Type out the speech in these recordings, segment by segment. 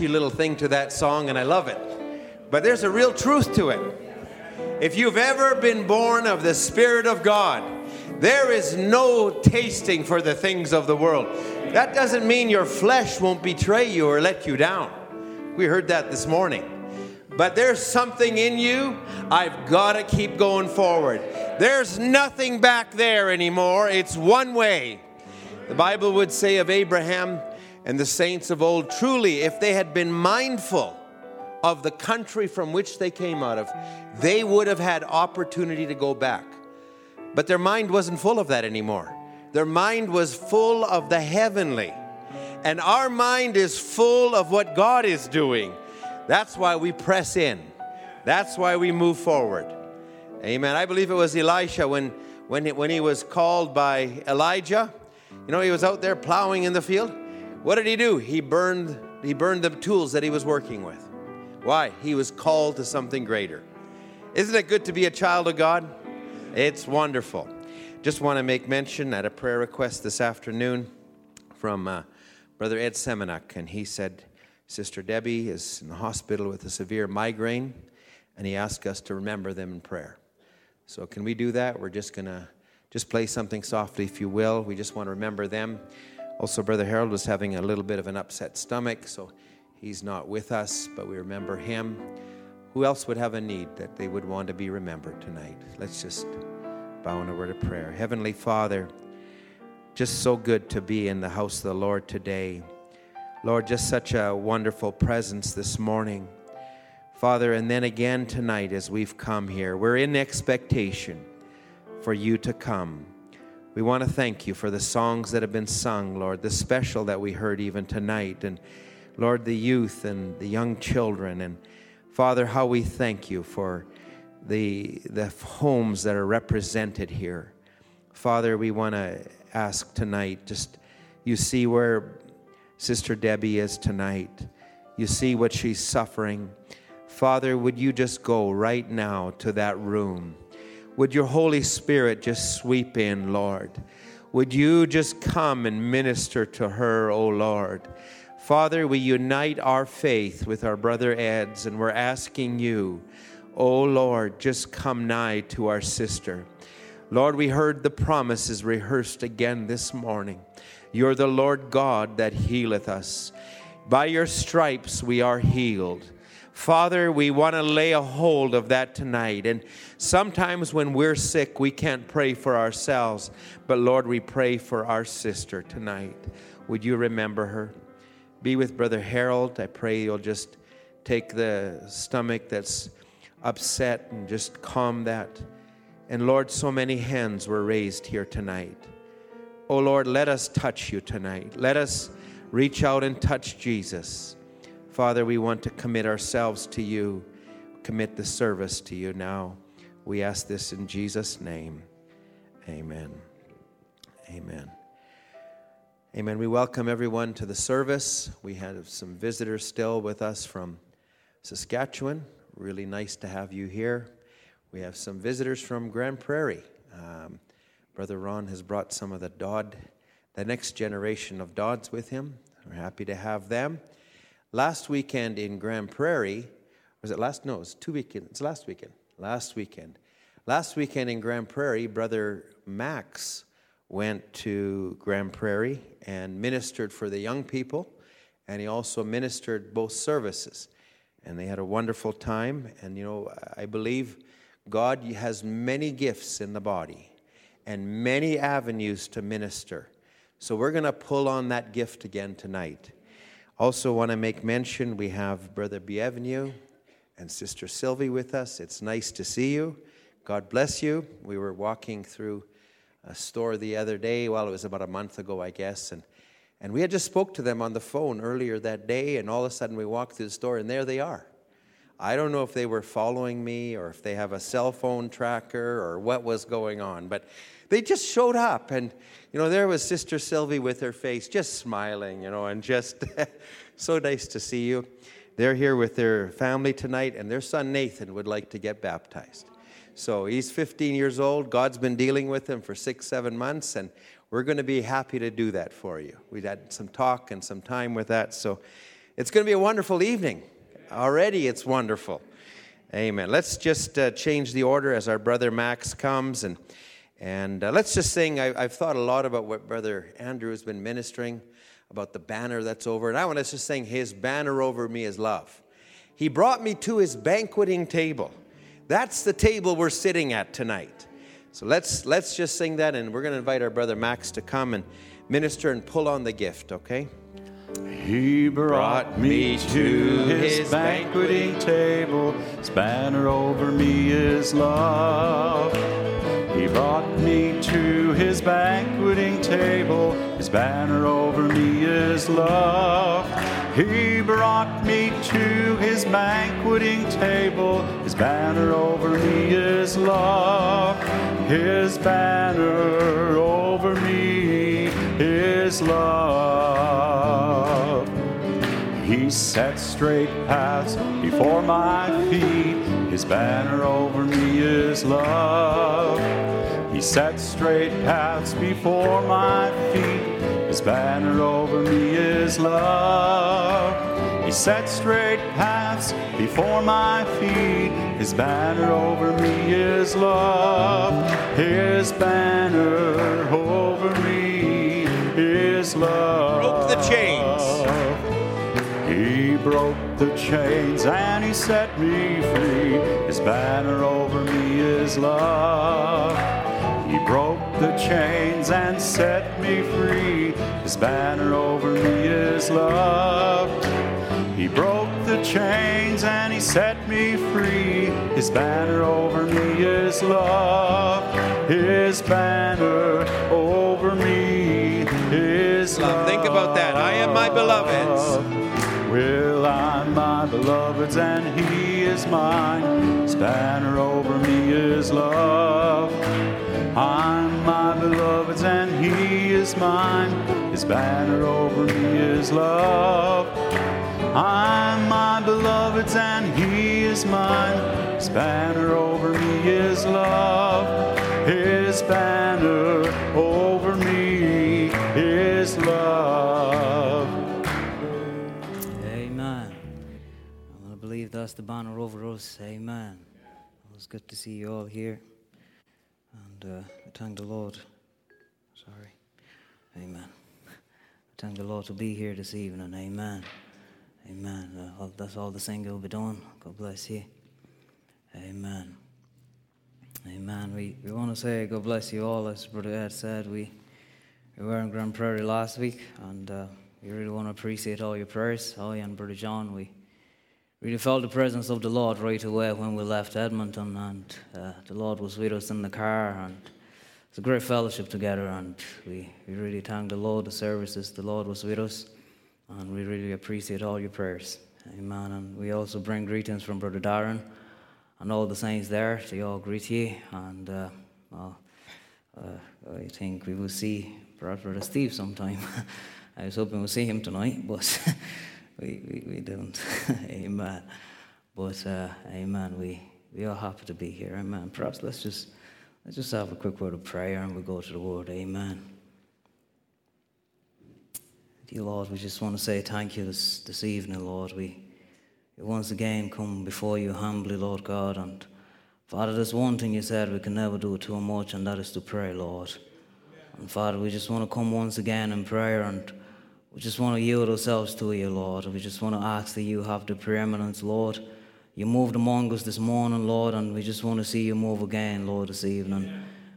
catchy little thing to that song, and I love it. But there's a real truth to it. If you've ever been born of the Spirit of God, there is no tasting for the things of the world. That doesn't mean your flesh won't betray you or let you down. We heard that this morning. But there's something in you, I've got to keep going forward. There's nothing back there anymore, it's one way. The Bible would say of Abraham and the saints of old truly, if they had been mindful of the country from which they came out of, they would have had opportunity to go back. But their mind wasn't full of that anymore. Their mind was full of the heavenly. And our mind is full of what God is doing. That's why we press in. That's why we move forward. Amen. I believe it was Elisha when, when, he, when he was called by Elijah. You know, he was out there plowing in the field. What did he do? He burned, he burned the tools that he was working with. Why? He was called to something greater. Isn't it good to be a child of God? It's wonderful. Just want to make mention at a prayer request this afternoon from uh, Brother Ed Semenuk, and he said, Sister Debbie is in the hospital with a severe migraine, and he asked us to remember them in prayer. So, can we do that? We're just going to just play something softly, if you will. We just want to remember them. Also, Brother Harold was having a little bit of an upset stomach, so he's not with us, but we remember him. Who else would have a need that they would want to be remembered tonight? Let's just bow in a word of prayer. Heavenly Father, just so good to be in the house of the Lord today. Lord, just such a wonderful presence this morning. Father, and then again tonight as we've come here, we're in expectation for you to come. We want to thank you for the songs that have been sung, Lord, the special that we heard even tonight, and Lord, the youth and the young children. And Father, how we thank you for the, the homes that are represented here. Father, we want to ask tonight just you see where Sister Debbie is tonight. You see what she's suffering. Father, would you just go right now to that room? Would your Holy Spirit just sweep in, Lord? Would you just come and minister to her, O oh Lord? Father, we unite our faith with our brother Ed's, and we're asking you, oh Lord, just come nigh to our sister. Lord, we heard the promises rehearsed again this morning. You're the Lord God that healeth us. By your stripes we are healed. Father, we want to lay a hold of that tonight. And sometimes when we're sick, we can't pray for ourselves. But Lord, we pray for our sister tonight. Would you remember her? Be with Brother Harold. I pray you'll just take the stomach that's upset and just calm that. And Lord, so many hands were raised here tonight. Oh Lord, let us touch you tonight. Let us reach out and touch Jesus. Father, we want to commit ourselves to you, commit the service to you now. We ask this in Jesus' name. Amen. Amen. Amen. We welcome everyone to the service. We have some visitors still with us from Saskatchewan. Really nice to have you here. We have some visitors from Grande Prairie. Um, Brother Ron has brought some of the Dodd, the next generation of Dodds with him. We're happy to have them. Last weekend in Grande Prairie, was it last? No, it was two weekends. It's last weekend. Last weekend. Last weekend in Grande Prairie, Brother Max went to Grande Prairie and ministered for the young people, and he also ministered both services. And they had a wonderful time. And you know, I believe God has many gifts in the body and many avenues to minister. So we're going to pull on that gift again tonight. Also, want to make mention we have Brother Bienvenu and Sister Sylvie with us. It's nice to see you. God bless you. We were walking through a store the other day, well, it was about a month ago, I guess, and, and we had just spoke to them on the phone earlier that day, and all of a sudden we walked through the store, and there they are. I don't know if they were following me or if they have a cell phone tracker or what was going on, but they just showed up. And, you know, there was Sister Sylvie with her face just smiling, you know, and just so nice to see you. They're here with their family tonight, and their son Nathan would like to get baptized. So he's 15 years old. God's been dealing with him for six, seven months, and we're going to be happy to do that for you. We've had some talk and some time with that, so it's going to be a wonderful evening. Already it's wonderful. Amen. Let's just uh, change the order as our brother Max comes and and uh, let's just sing. I, have thought a lot about what Brother Andrew has been ministering about the banner that's over. And I want us to sing, His banner over me is love. He brought me to His banqueting table. That's the table we're sitting at tonight. So let's, let's just sing that, and we're going to invite our brother Max to come and minister and pull on the gift, okay? He brought me to his banqueting table. His banner over me is love. He brought me to his banqueting table. His banner over me is love. He brought me to his banqueting table. His banner over me is love. His banner over me is love. He set straight paths before my feet. His banner over me is love. He set straight paths before my feet. His banner over me is love. He set straight paths before my feet. His banner over me is love. His banner over me is love. He broke the chains. He broke the chains and he set me free. His banner over me is love. He broke the chains and set me free. His banner over me is love. The chains and he set me free. His banner over me is love. His banner over me is love. Think about that. I am my beloved's. Well, I'm my beloved's and he is mine. His banner over me is love. I'm my beloved's and he is mine. His banner over me is love. I'm my beloved's and he is mine. His banner over me is love. His banner over me is love. Amen. I'm going to believe that's the banner over us. Amen. It was good to see you all here. And uh, I thank the Lord. Sorry. Amen. I thank the Lord to be here this evening. Amen. Amen. That's all the singing will be done. God bless you. Amen. Amen. We, we want to say God bless you all. As Brother Ed said, we, we were in Grande Prairie last week, and uh, we really want to appreciate all your prayers. I and Brother John, we really felt the presence of the Lord right away when we left Edmonton, and uh, the Lord was with us in the car, and it's a great fellowship together, and we, we really thank the Lord, the services, the Lord was with us, and we really appreciate all your prayers. Amen. And we also bring greetings from Brother Darren and all the saints there. They all greet you, and uh, well, uh, I think we will see perhaps Brother Steve sometime. I was hoping we'll see him tonight, but we, we, we didn't. amen. But uh, amen. We we are happy to be here. Amen. Perhaps let's just let's just have a quick word of prayer and we'll go to the word. Amen. Lord, we just want to say thank you this, this evening, Lord. We, we once again come before you humbly, Lord God. And Father, there's one thing you said we can never do too much, and that is to pray, Lord. And Father, we just want to come once again in prayer and we just want to yield ourselves to you, Lord. We just want to ask that you have the preeminence, Lord. You moved among us this morning, Lord, and we just want to see you move again, Lord, this evening.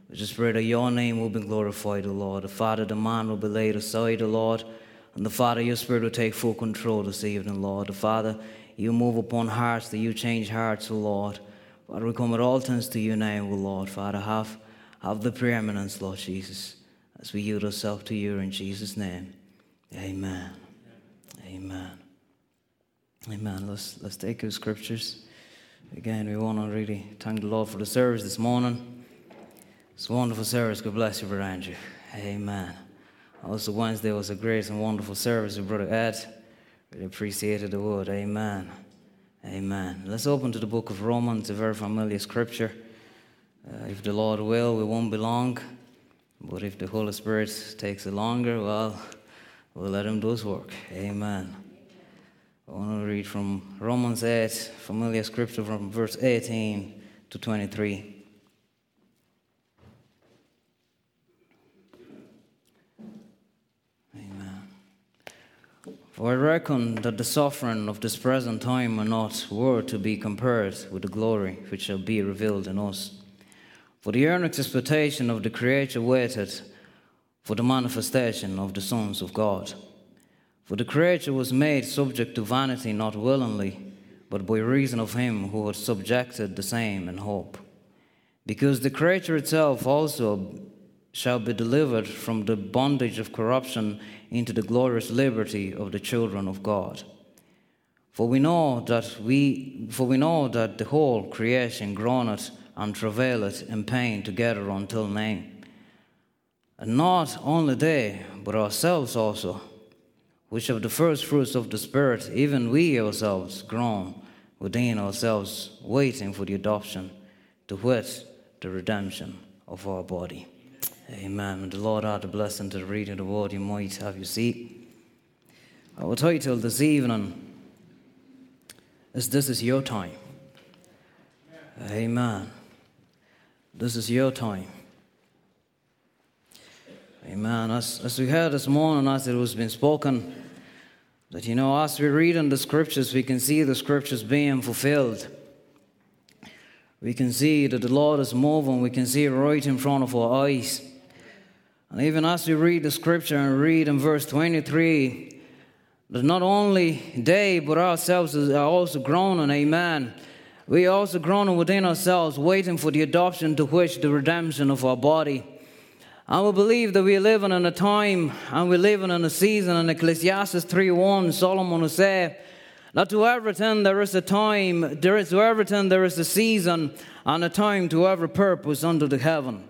We just pray that your name will be glorified, O Lord. The Father, the man will be laid aside, O Lord. And the Father, your Spirit will take full control this evening, Lord. The Father, you move upon hearts, that you change hearts, O Lord. Father, we come at all times to your name, O Lord. Father, have, have the preeminence, Lord Jesus, as we yield ourselves to you in Jesus' name. Amen. Amen. Amen. Let's, let's take our scriptures. Again, we want to really thank the Lord for the service this morning. It's a wonderful service. God bless you, Brother Andrew. Amen. Also, Wednesday was a great and wonderful service with Brother Ed. Really appreciated the word. Amen. Amen. Let's open to the book of Romans, a very familiar scripture. Uh, if the Lord will, we won't be long. But if the Holy Spirit takes it longer, well, we'll let Him do His work. Amen. I want to read from Romans 8, familiar scripture from verse 18 to 23. I reckon that the suffering of this present time are not worth to be compared with the glory which shall be revealed in us. For the earnest expectation of the creature waited for the manifestation of the sons of God. For the creature was made subject to vanity not willingly, but by reason of him who had subjected the same in hope. Because the creature itself also shall be delivered from the bondage of corruption into the glorious liberty of the children of God. For we know that we for we know that the whole creation groaneth and travaileth in pain together until now. And not only they, but ourselves also which of the first fruits of the Spirit, even we ourselves groan within ourselves, waiting for the adoption, to wit, the redemption of our body. Amen. The Lord add a blessing to the reading of the word. You might have your seat. Our title this evening is This is Your Time. Amen. This is your time. Amen. As, as we heard this morning, as it was been spoken, that, you know, as we read in the scriptures, we can see the scriptures being fulfilled. We can see that the Lord is moving. We can see it right in front of our eyes. And even as we read the scripture and read in verse 23, that not only they, but ourselves are also groaning, amen. We are also groaning within ourselves, waiting for the adoption to which the redemption of our body. I will believe that we are living in a time and we're living in a season in Ecclesiastes 3.1, Solomon will say, that to everything there is a time, there is to everything there is a season and a time to every purpose under the heaven.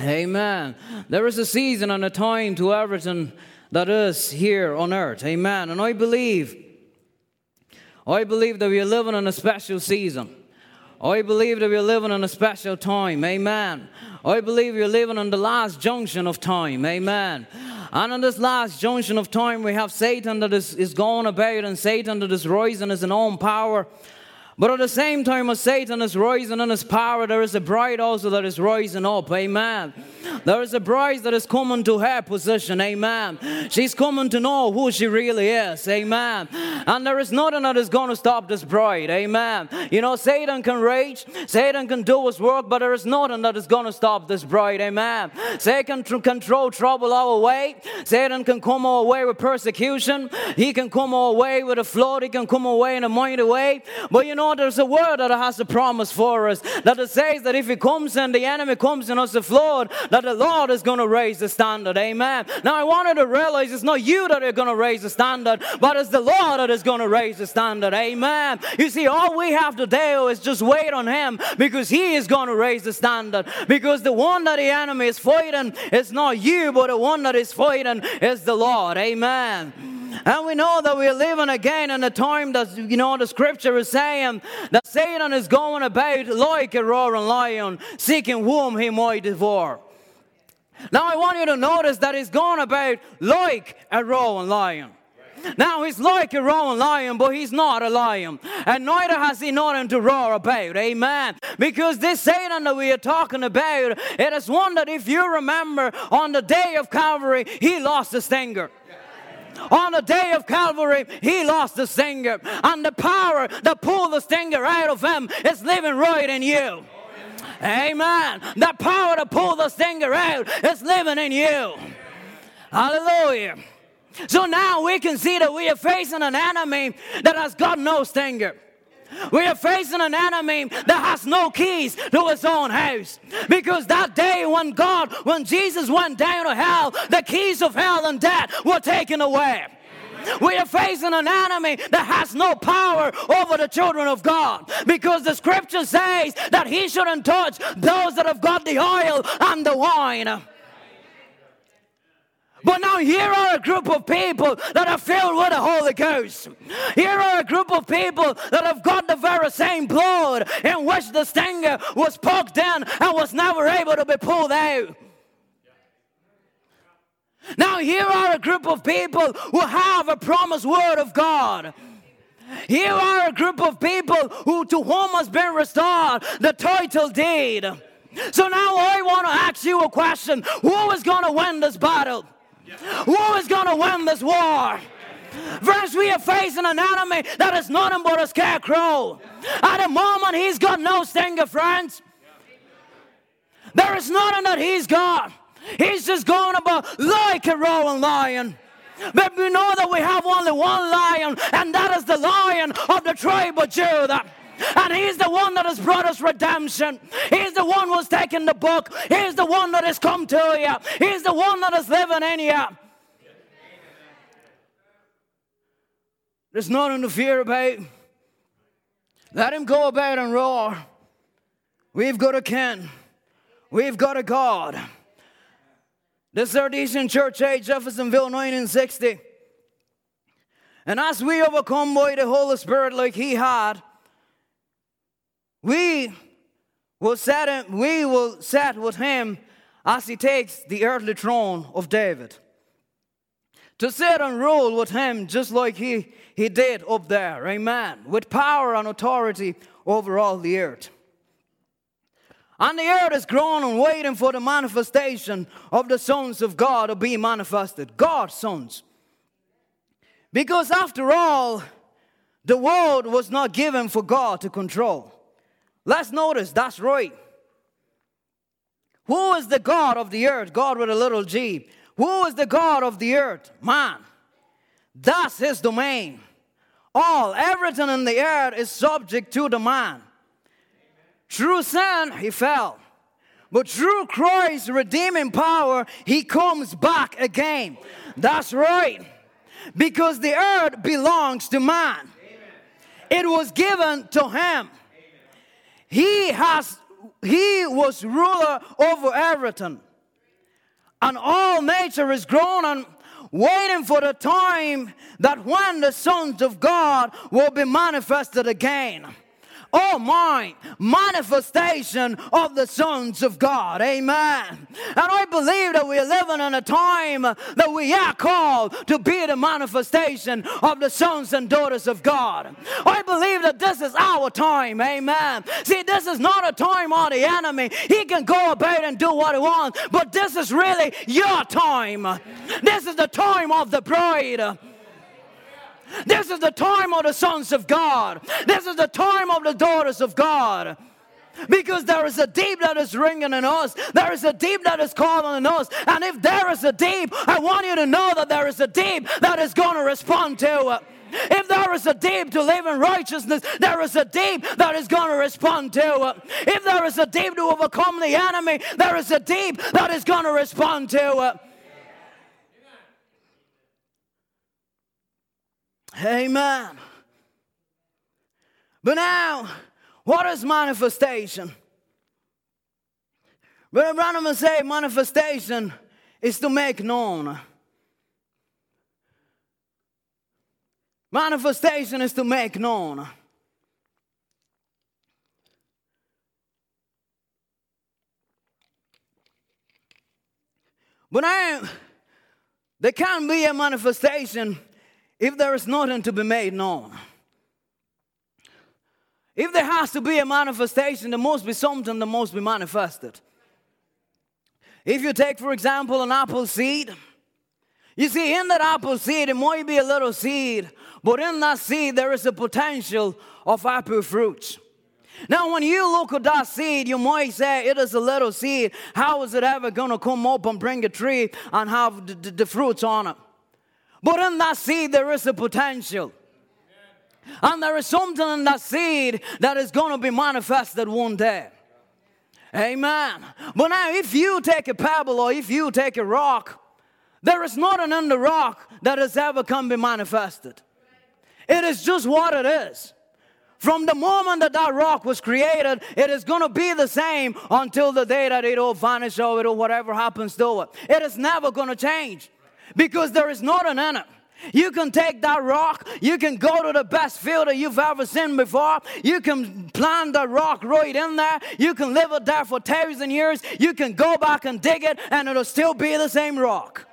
Amen. There is a season and a time to everything that is here on earth. Amen. And I believe, I believe that we are living in a special season. I believe that we're living in a special time. Amen. I believe you're living in the last junction of time. Amen. And in this last junction of time, we have Satan that is, is going about and Satan that is rising in his own power. But at the same time as Satan is rising in his power, there is a bride also that is rising up. Amen. There is a bride that is coming to her position. Amen. She's coming to know who she really is. Amen. And there is nothing that is going to stop this bride. Amen. You know, Satan can rage, Satan can do his work, but there is nothing that is going to stop this bride. Amen. Satan can throw trouble our way. Satan can come our way with persecution. He can come our way with a flood. He can come our way in a mighty way. But you know, know there's a word that has a promise for us that it says that if he comes and the enemy comes in us a flood, that the Lord is going to raise the standard. Amen. Now I wanted to realize it's not you that are going to raise the standard, but it's the Lord that is going to raise the standard. Amen. You see, all we have to do is just wait on him because he is going to raise the standard. Because the one that the enemy is fighting is not you, but the one that is fighting is the Lord. Amen. And we know that we're living again in a time that, you know, the scripture is saying that Satan is going about like a roaring lion, seeking whom he might devour. Now, I want you to notice that he's going about like a roaring lion. Now he's like a roaring lion, but he's not a lion. And neither has he nothing to roar about. Amen. Because this Satan that we are talking about, it is one that if you remember on the day of Calvary, he lost the stinger. On the day of Calvary, he lost the stinger, and the power that pulled the stinger out of him is living right in you. Amen. The power to pull the stinger out is living in you. Hallelujah. So now we can see that we are facing an enemy that has got no stinger. We are facing an enemy that has no keys to his own house. Because that day when God, when Jesus went down to hell, the keys of hell and death were taken away. We are facing an enemy that has no power over the children of God because the scripture says that he shouldn't touch those that have got the oil and the wine. But now here are a group of people that are filled with the Holy Ghost. Here are a group of people that have got the very same blood in which the stinger was poked in and was never able to be pulled out. Now, here are a group of people who have a promised word of God. Here are a group of people who to whom has been restored the title deed. So now I want to ask you a question. Who is going to win this battle? Who is going to win this war? Friends, we are facing an enemy that is nothing but a scarecrow. At the moment, he's got no stinger, friends. There is nothing that he's got. He's just going about like a roaring lion. But we know that we have only one lion, and that is the lion of the tribe of Judah. And he's the one that has brought us redemption. He's the one who's taken the book. He's the one that has come to you. He's the one that is living in you. There's nothing to fear about. Let him go about and roar. We've got a king. We've got a God. This is our decent church age, Jeffersonville, 1960. And as we overcome by the Holy Spirit like he had, we will set him, we will set with him as he takes the earthly throne of David. To sit and rule with him just like he, he did up there, amen, with power and authority over all the earth. And the earth is groaning, waiting for the manifestation of the sons of God to be manifested. God's sons. Because after all, the world was not given for God to control. Let's notice that's right. Who is the God of the earth? God with a little g. Who is the God of the earth? Man. That's his domain. All, everything in the earth is subject to the man. Through sin, he fell. But through Christ's redeeming power, he comes back again. That's right. Because the earth belongs to man, it was given to him. He has he was ruler over everything. And all nature is groaning, waiting for the time that when the sons of God will be manifested again oh my, manifestation of the sons of God. Amen. And I believe that we're living in a time that we are called to be the manifestation of the sons and daughters of God. I believe that this is our time. Amen. See, this is not a time of the enemy. He can go about and do what he wants, but this is really your time. This is the time of the bride. This is the time of the sons of God. This is the time of the daughters of God. Because there is a deep that is ringing in us. There is a deep that is calling in us. And if there is a deep, I want you to know that there is a deep that is going to respond to it. If there is a deep to live in righteousness, there is a deep that is going to respond to it. If there is a deep to overcome the enemy, there is a deep that is going to respond to it. Amen. But now, what is manifestation? Brother Branham say manifestation is to make known. Manifestation is to make known. But I, there can be a manifestation if there is nothing to be made known. If there has to be a manifestation, there must be something that must be manifested. If you take, for example, an apple seed, you see, in that apple seed, it might be a little seed, but in that seed, there is a potential of apple fruits. Now, when you look at that seed, you might say it is a little seed. How is it ever going to come up and bring a tree and have the, the, the fruits on it? But in that seed, there is a potential. And there is something in that seed that is going to be manifested one day. Amen. But now, if you take a pebble or if you take a rock, There is nothing in the rock that has ever come be manifested. It is just what it is. From the moment that that rock was created, it is going to be the same until the day that it all vanishes or it whatever happens to it. It is never going to change because there is nothing in it. You can take that rock, you can go to the best field that you've ever seen before, you can plant that rock right in there, you can live it there for thousand years, you can go back and dig it, and it'll still be the same rock.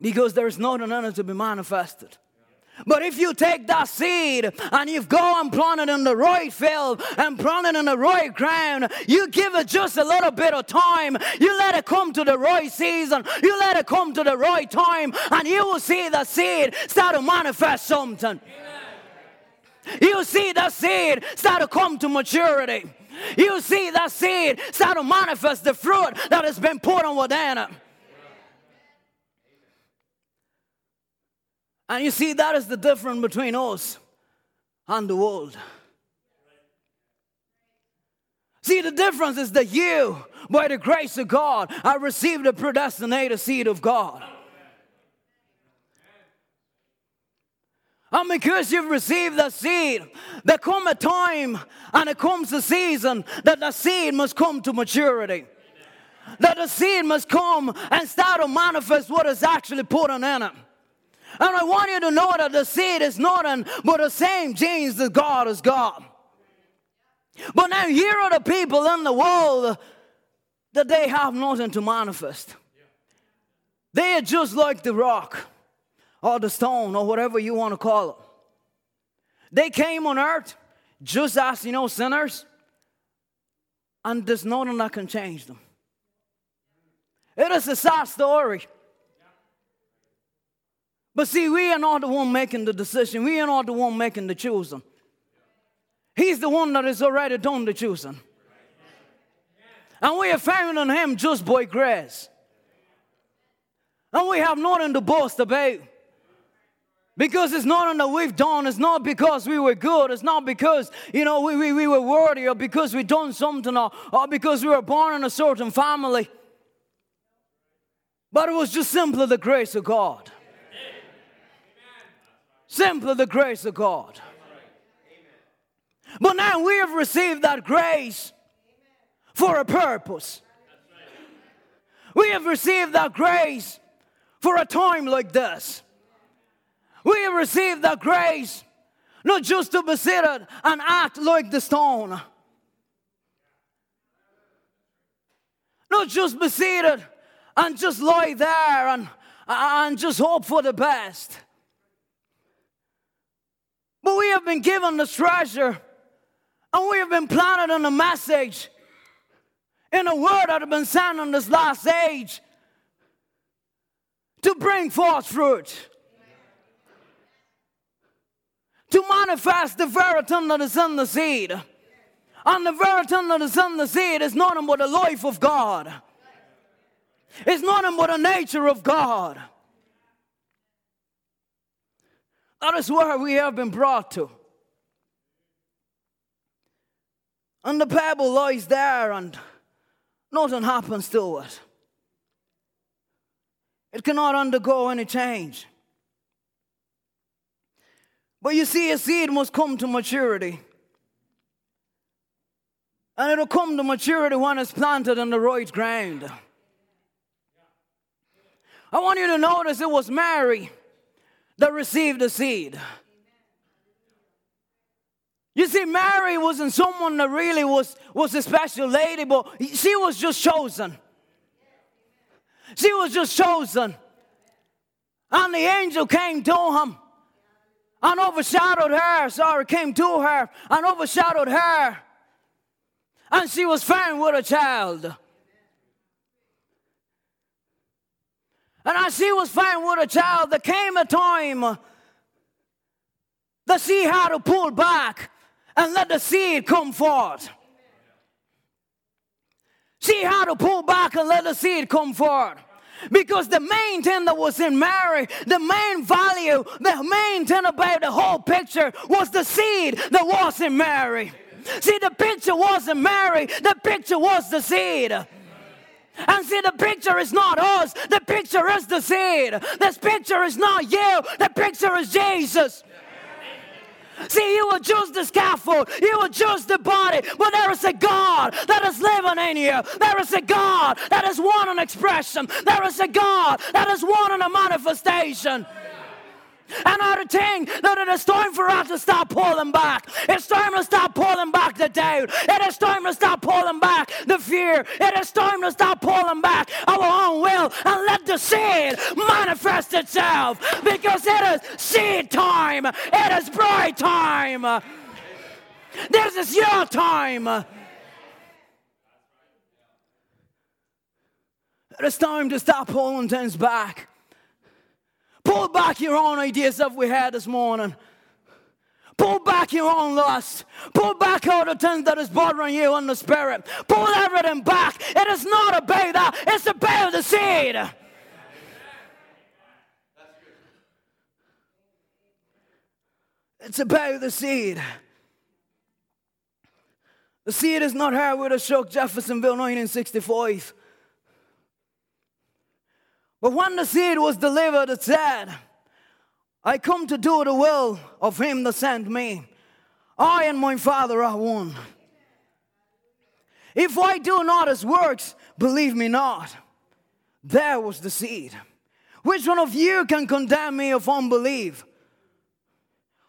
Because there's nothing in it to be manifested. But if you take that seed and you go and plant it in the right field and plant it in the right ground, you give it just a little bit of time. You let it come to the right season. You let it come to the right time, and you will see the seed start to manifest something. You see the seed start to come to maturity. You see that seed start to manifest the fruit that has been put on within it. And you see, that is the difference between us and the world. See, the difference is that you, by the grace of God, have received the predestinated seed of God. And because you've received the seed, there come a time and it comes a season that the seed must come to maturity. That the seed must come and start to manifest what is actually put on in it. And I want you to know that the seed is not nothing but the same genes that God has got. But now here are the people in the world that they have nothing to manifest. They are just like the rock or the stone or whatever you want to call it. They came on earth just as you know sinners, and there's nothing that can change them. It is a sad story. But see, we are not the one making the decision. We are not the one making the choosing. He's the one that has already done the choosing. And we are found on Him just by grace. And we have nothing to boast about. Because it's nothing that we've done. It's not because we were good. It's not because, you know, we, we, we were worthy or because we done something or, or because we were born in a certain family. But it was just simply the grace of God. Simply the grace of God. But now we have received that grace for a purpose. We have received that grace for a time like this. We have received that grace not just to be seated and act like the stone. Not just be seated and just lie there and, and just hope for the best. But we have been given the treasure and we have been planted in a message in a word that has been sent in this last age to bring forth fruit. To manifest the very thing that is in the seed. And the very thing that is in the seed is nothing but the life of God. It's nothing but the nature of God. That is where we have been brought to. And the pebble lies there and nothing happens to it. It cannot undergo any change. But you see, a seed must come to maturity. And it'll come to maturity when it's planted in the right ground. I want you to notice it was Mary that received the seed. You see, Mary wasn't someone that really was, was a special lady, but she was just chosen. She was just chosen. And the angel came to him and overshadowed her. Sorry, came to her and overshadowed her. And she was found with a child. And as she was found with a child, there came a time that she had to pull back and let the seed come forth. See how to pull back and let the seed come forth. Because the main thing that was in Mary, the main value, the main thing about the whole picture was the seed that was in Mary. See, the picture wasn't Mary, the picture was the seed. And see, the picture is not us, the picture is the seed. This picture is not you, the picture is Jesus. See, you are just the scaffold, you are just the body, but there is a God that is living in you. There is a God that is one in expression. There is a God that is one in a manifestation. And I think that it is time for us to stop pulling back. It's time to stop pulling back the doubt. It is time to stop pulling back the fear. It is time to stop pulling back our own will and let the seed manifest itself. Because it is seed time. It is bright time. This is your time. It is time to stop pulling things back. Pull back your own ideas that we had this morning. Pull back your own lust. Pull back all the things that is bothering you in the spirit. Pull everything back. It is not about that, it's a about the seed. It's about the seed. The seed is not heir with a shuck Jeffersonville 1965. But when the seed was delivered, it said, I come to do the will of him that sent me. I and my Father are one. If I do not his works, believe me not. There was the seed. Which one of you can condemn me of unbelief?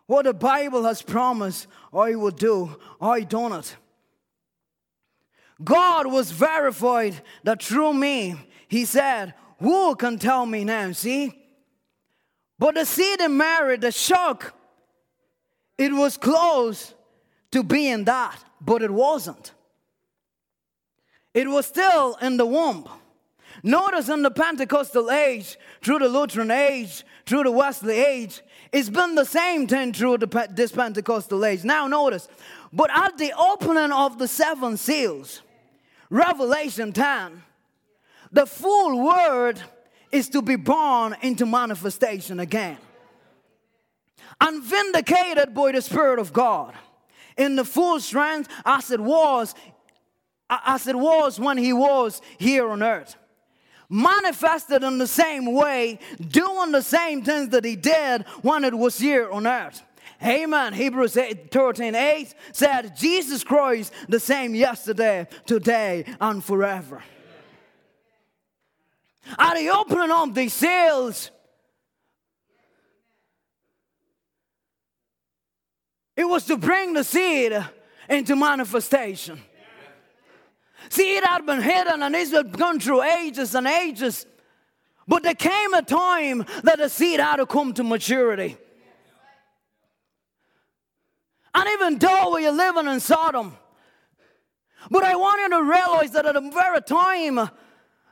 What the Bible has promised, I will do. I done it. God was verified that through me, He said, who can tell me now? See? But the seed in Mary, the shuck, it was close to being that, but it wasn't. It was still in the womb. Notice in the Pentecostal age, through the Lutheran age, through the Wesley age, it's been the same thing through the, this Pentecostal age. Now, notice, but at the opening of the seven seals, Revelation 10, the full word is to be born into manifestation again. And vindicated by the Spirit of God in the full strength as it was, as it was when he was here on earth. Manifested in the same way, doing the same things that he did when it was here on earth. Amen. Hebrews 8, 13 8 said, Jesus Christ the same yesterday, today, and forever. Are the opening of these seals, it was to bring the seed into manifestation. Seed had been hidden and it's gone through ages and ages. But there came a time that the seed had to come to maturity. And even though we are living in Sodom, but I want you to realize that at the very time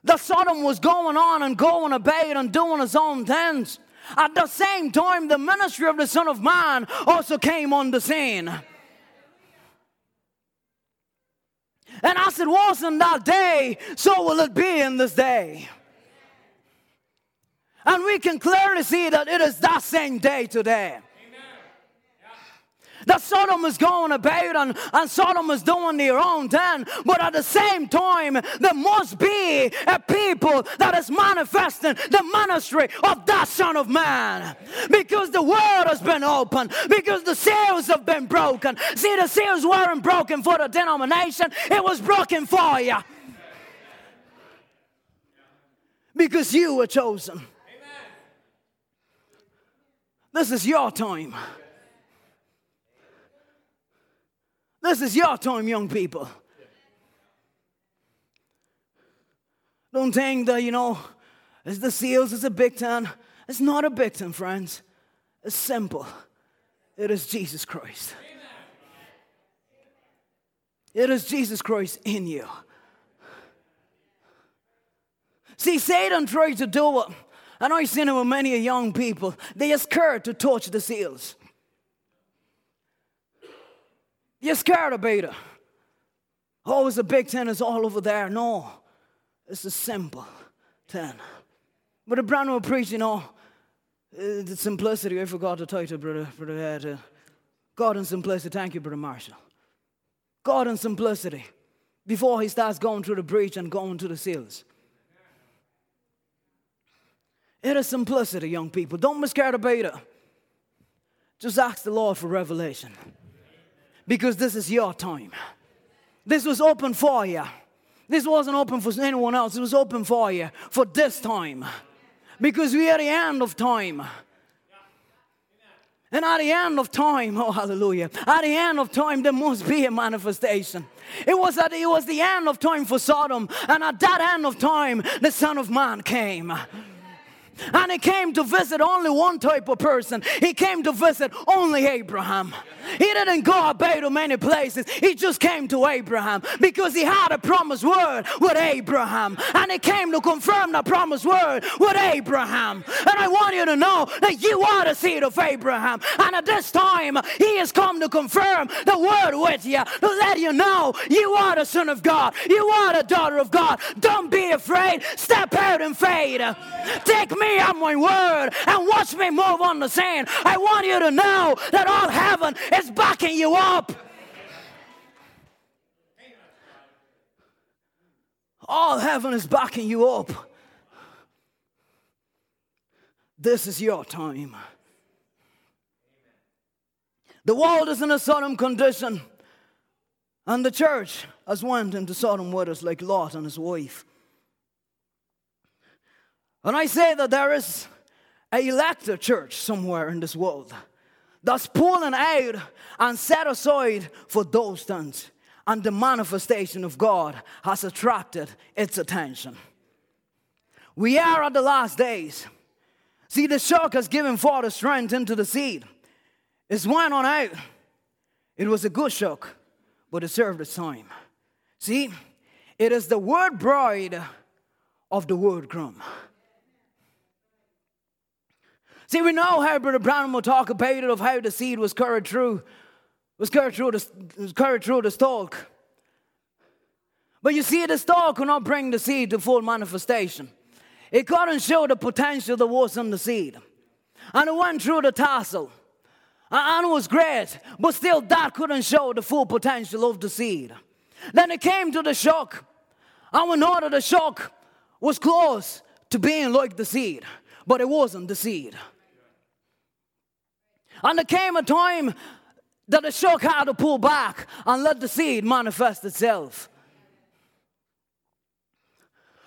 the Sodom was going on and going about and doing his own things. At the same time, the ministry of the Son of Man also came on the scene. And as it was in that day, so will it be in this day. And we can clearly see that it is that same day today that Sodom is going about and, and Sodom is doing their own thing. But at the same time, there must be a people that is manifesting the ministry of that Son of Man. Because the world has been opened, because the seals have been broken. See, the seals weren't broken for the denomination, it was broken for you. Because you were chosen. This is your time. This is your time, young people. Don't think that, you know, it's the seals, it's a big town. It's not a big town, friends. It's simple. It is Jesus Christ. It is Jesus Christ in you. See, Satan tried to do it. And I've seen it with many young people. They are scared to touch the seals. You're scared of it. Oh, it's a big ten, it's all over there. No, it's a simple ten. But a brand new preach, you know, the simplicity, I forgot the title, brother, brother. Uh, God and simplicity. Thank you, brother Marshall. God and simplicity. before he starts going through the breach and going to the seals. It is simplicity, young people. Don't be scared about it. Just ask the Lord for revelation. Because this is your time. This was open for you. This wasn't open for anyone else. It was open for you for this time. Because we are the end of time. And at the end of time, oh hallelujah, at the end of time, there must be a manifestation. It was at it was the end of time for Sodom, and at that end of time, the Son of Man came. And he came to visit only one type of person. He came to visit only Abraham. He didn't go about to many places. He just came to Abraham because he had a promised word with Abraham. And he came to confirm the promised word with Abraham. And I want you to know that you are the seed of Abraham. And at this time, he has come to confirm the word with you, to let you know you are the son of God. You are the daughter of God. Don't be afraid. Step out in faith. Take me at my word and watch me move on the sand. I want you to know that all heaven is backing you up. All heaven is backing you up. This is your time. The world is in a Sodom condition, and the church has went into Sodom with us like Lot and his wife. And I say that there is a elected church somewhere in this world that's pulling out and set aside for those things. And the manifestation of God has attracted its attention. We are at the last days. See, the shuck has given forth strength into the seed. It's went on out. It was a good shuck, but it served its time. See, it is the word bride of the word groom. See, we know how Brother Branham will talk about it of how the seed was carried through, was carried through the, was carried through the stalk. But you see, the stalk could not bring the seed to full manifestation. It couldn't show the potential that was in the seed. And it went through the tassel. And it was great, but still that couldn't show the full potential of the seed. Then it came to the shuck. And we know that the shuck was close to being like the seed, but it wasn't the seed. And there came a time that the shuck had to pull back and let the seed manifest itself.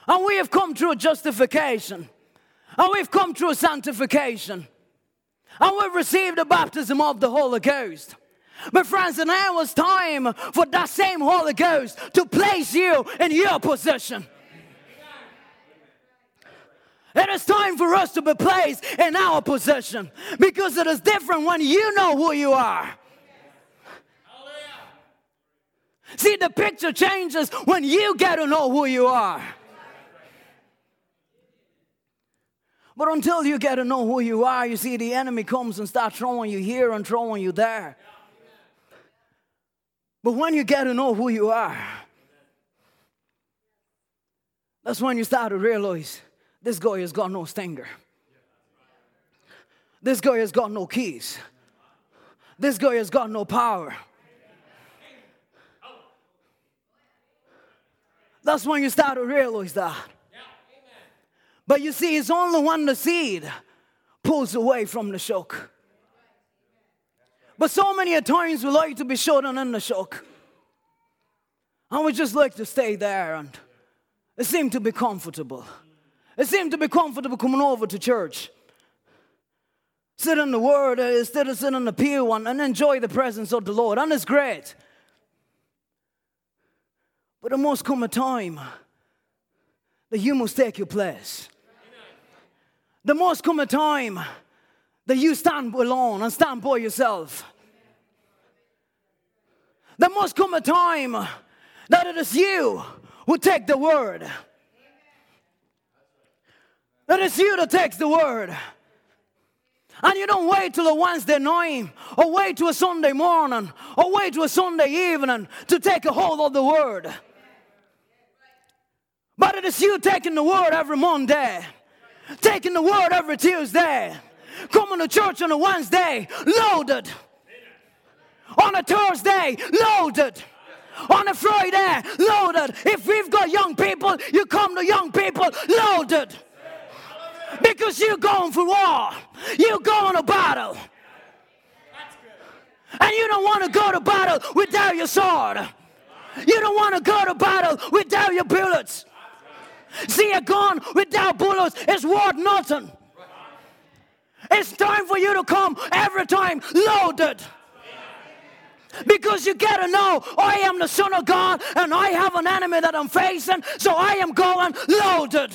And we have come through justification. And we've come through sanctification. And we've received the baptism of the Holy Ghost. But friends, now it's time for that same Holy Ghost to place you in your position. It is time for us to be placed in our position because it is different when you know who you are. See, the picture changes when you get to know who you are. But until you get to know who you are, you see, the enemy comes and starts throwing you here and throwing you there. But when you get to know who you are, that's when you start to realize this guy has got no stinger. This guy has got no keys. This guy has got no power. That's when you start to realize that. But you see, it's only when the seed pulls away from the shuck. But so many times we like to be shut in the shuck. And we just like to stay there and it to be comfortable. It seemed to be comfortable coming over to church. Sit in the Word uh, instead of sitting in the pew one and enjoy the presence of the Lord. And it's great. But there must come a time that you must take your place. There must come a time that you stand alone and stand by yourself. There must come a time that it is you who take the word. That it's you that takes the word. And you don't wait till a Wednesday night, or wait to a Sunday morning, or wait to a Sunday evening to take a hold of the word. But it is you taking the word every Monday taking the word every Tuesday, coming to church on a Wednesday, loaded. On a Thursday, loaded. On a Friday, loaded. If we've got young people, you come to young people loaded. Because you're going for war. You're going to battle. And you don't want to go to battle without your sword. You don't want to go to battle without your bullets. See, a gun without bullets is worth nothing. It's time for you to come every time loaded. Because you gotta know I am the Son of God and I have an enemy that I'm facing, so I am going loaded.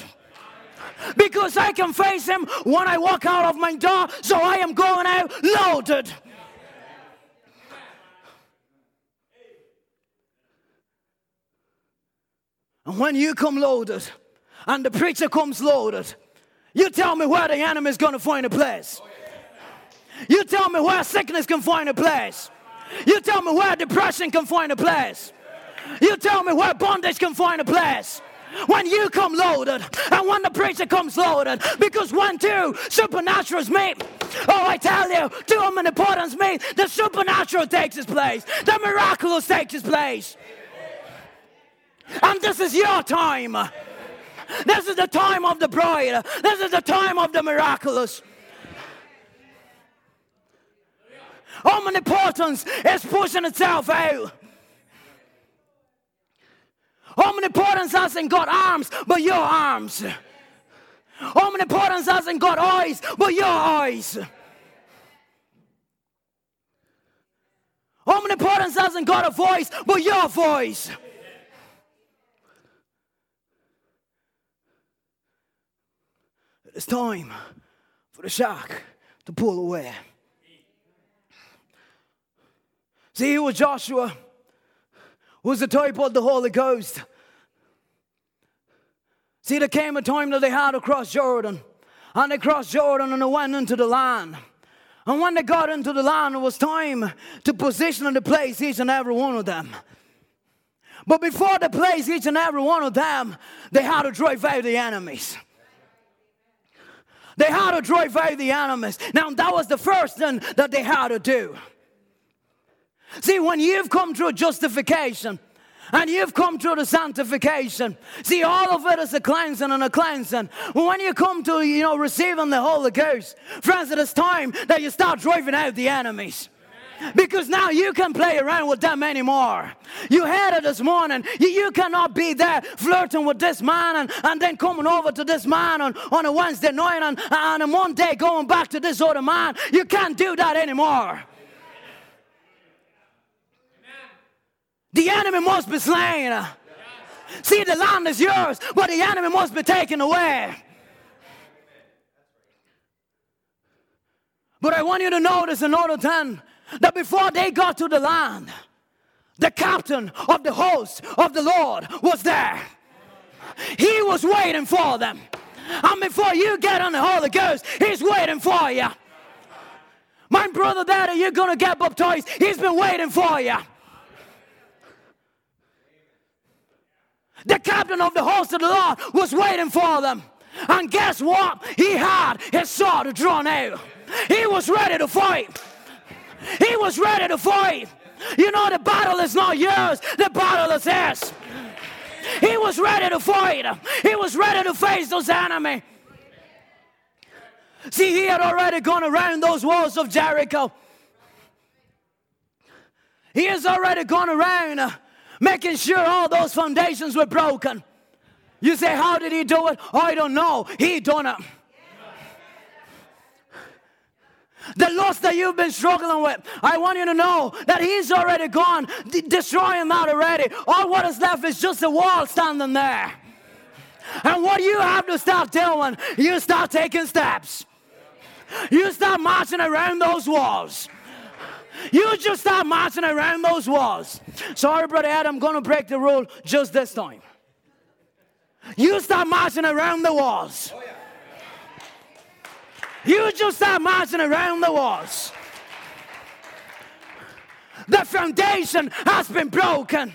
Because I can face him when I walk out of my door, so I am going out loaded. And when you come loaded and the preacher comes loaded, you tell me where the enemy is going to find a place. You tell me where sickness can find a place. You tell me where depression can find a place. You tell me where bondage can find a place. When you come loaded and when the preacher comes loaded, because when two supernaturals meet, oh, I tell you, two omnipotents meet, the supernatural takes its place, the miraculous takes its place. And this is your time. This is the time of the bride. This is the time of the miraculous. Omnipotence is pushing itself out. Omnipotence hasn't got arms, but your arms. Omnipotence hasn't got eyes, but your eyes. Omnipotence hasn't got a voice, but your voice. It's time for the shuck to pull away. See, here was Joshua, was the type of the Holy Ghost. See, there came a time that they had to cross Jordan, and they crossed Jordan and they went into the land. And when they got into the land, it was time to position and to place each and every one of them. But before they placed each and every one of them, they had to drive out the enemies. They had to drive out the enemies. Now, that was the first thing that they had to do. See, when you've come through justification, and you've come through the sanctification. See, all of it is a cleansing and a cleansing. When you come to, you know, receiving the Holy Ghost, friends, it is time that you start driving out the enemies. Because now you can play around with them anymore. You heard it this morning. You, you cannot be there flirting with this man and, and then coming over to this man on, on a Wednesday night and, and a Monday going back to this other man. You can't do that anymore. The enemy must be slain. See, the land is yours, but the enemy must be taken away. But I want you to notice another thing that before they got to the land, the captain of the host of the Lord was there. He was waiting for them. And before you get on the Holy Ghost, He's waiting for you. My brother, daddy, you're going to get baptized, He's been waiting for you. The captain of the host of the Lord was waiting for them. And guess what? He had his sword drawn out. He was ready to fight. He was ready to fight. You know, the battle is not yours, the battle is his. He was ready to fight. He was ready to face those enemies. See, he had already gone around those walls of Jericho. He has already gone around making sure all those foundations were broken. You say, How did he do it? I don't know. He done it. The loss that you've been struggling with, I want you to know that He's already gone, d- destroying that already. All what is left is just a wall standing there. And what you have to start doing, you start taking steps. You start marching around those walls. You just start marching around those walls. Sorry, Brother Ed, I'm going to break the rule just this time. You start marching around the walls. You just start marching around the walls. The foundation has been broken.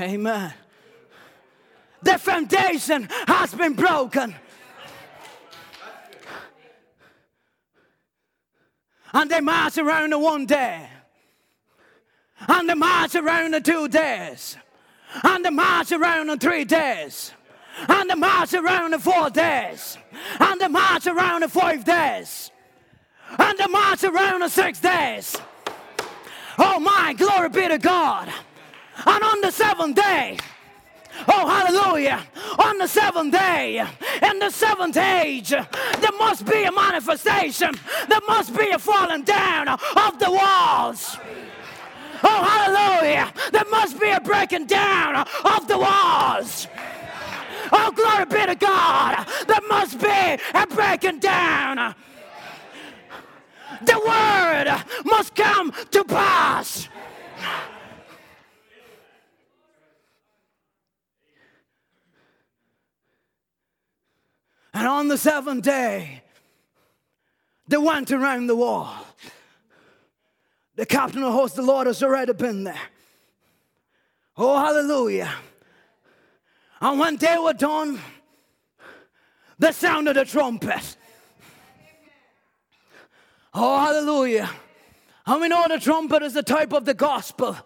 Amen. The foundation has been broken. And they march around the one day. And they march around the two days. And they march around the three days. And they march around the four days. And they march around the five days. And they march around the six days. Oh my, glory be to God. And on the seventh day, Oh, hallelujah. On the seventh day, in the seventh age, there must be a manifestation. There must be a falling down of the walls. Oh, hallelujah. There must be a breaking down of the walls. Oh, glory be to God. There must be a breaking down. The word must come to pass. And on the seventh day, they went around the wall. The captain of hosts, the Lord, has already been there. Oh, hallelujah. And when they were done, the sound of the trumpet. Oh, hallelujah. And we know the trumpet is the type of the gospel.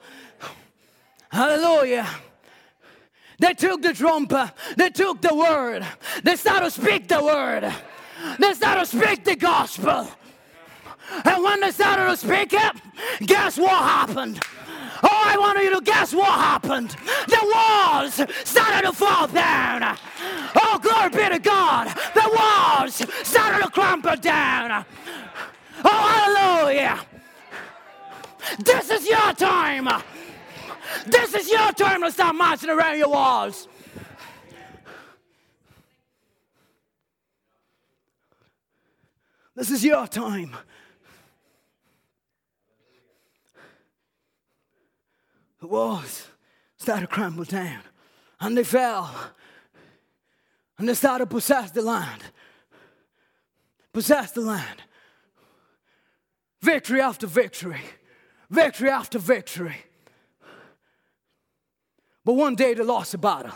Hallelujah. They took the trumpet, they took the word, they started to speak the word, they started to speak the gospel. And when they started to speak it, guess what happened? Oh, I want you to guess what happened. The walls started to fall down. Oh, glory be to God. The walls started to crumble down. Oh, hallelujah. This is your time. This is your time to stop marching around your walls. This is your time. The walls started to crumble down and they fell and they started to possess the land. Possess the land. Victory after victory, victory after victory. But one day they lost a battle.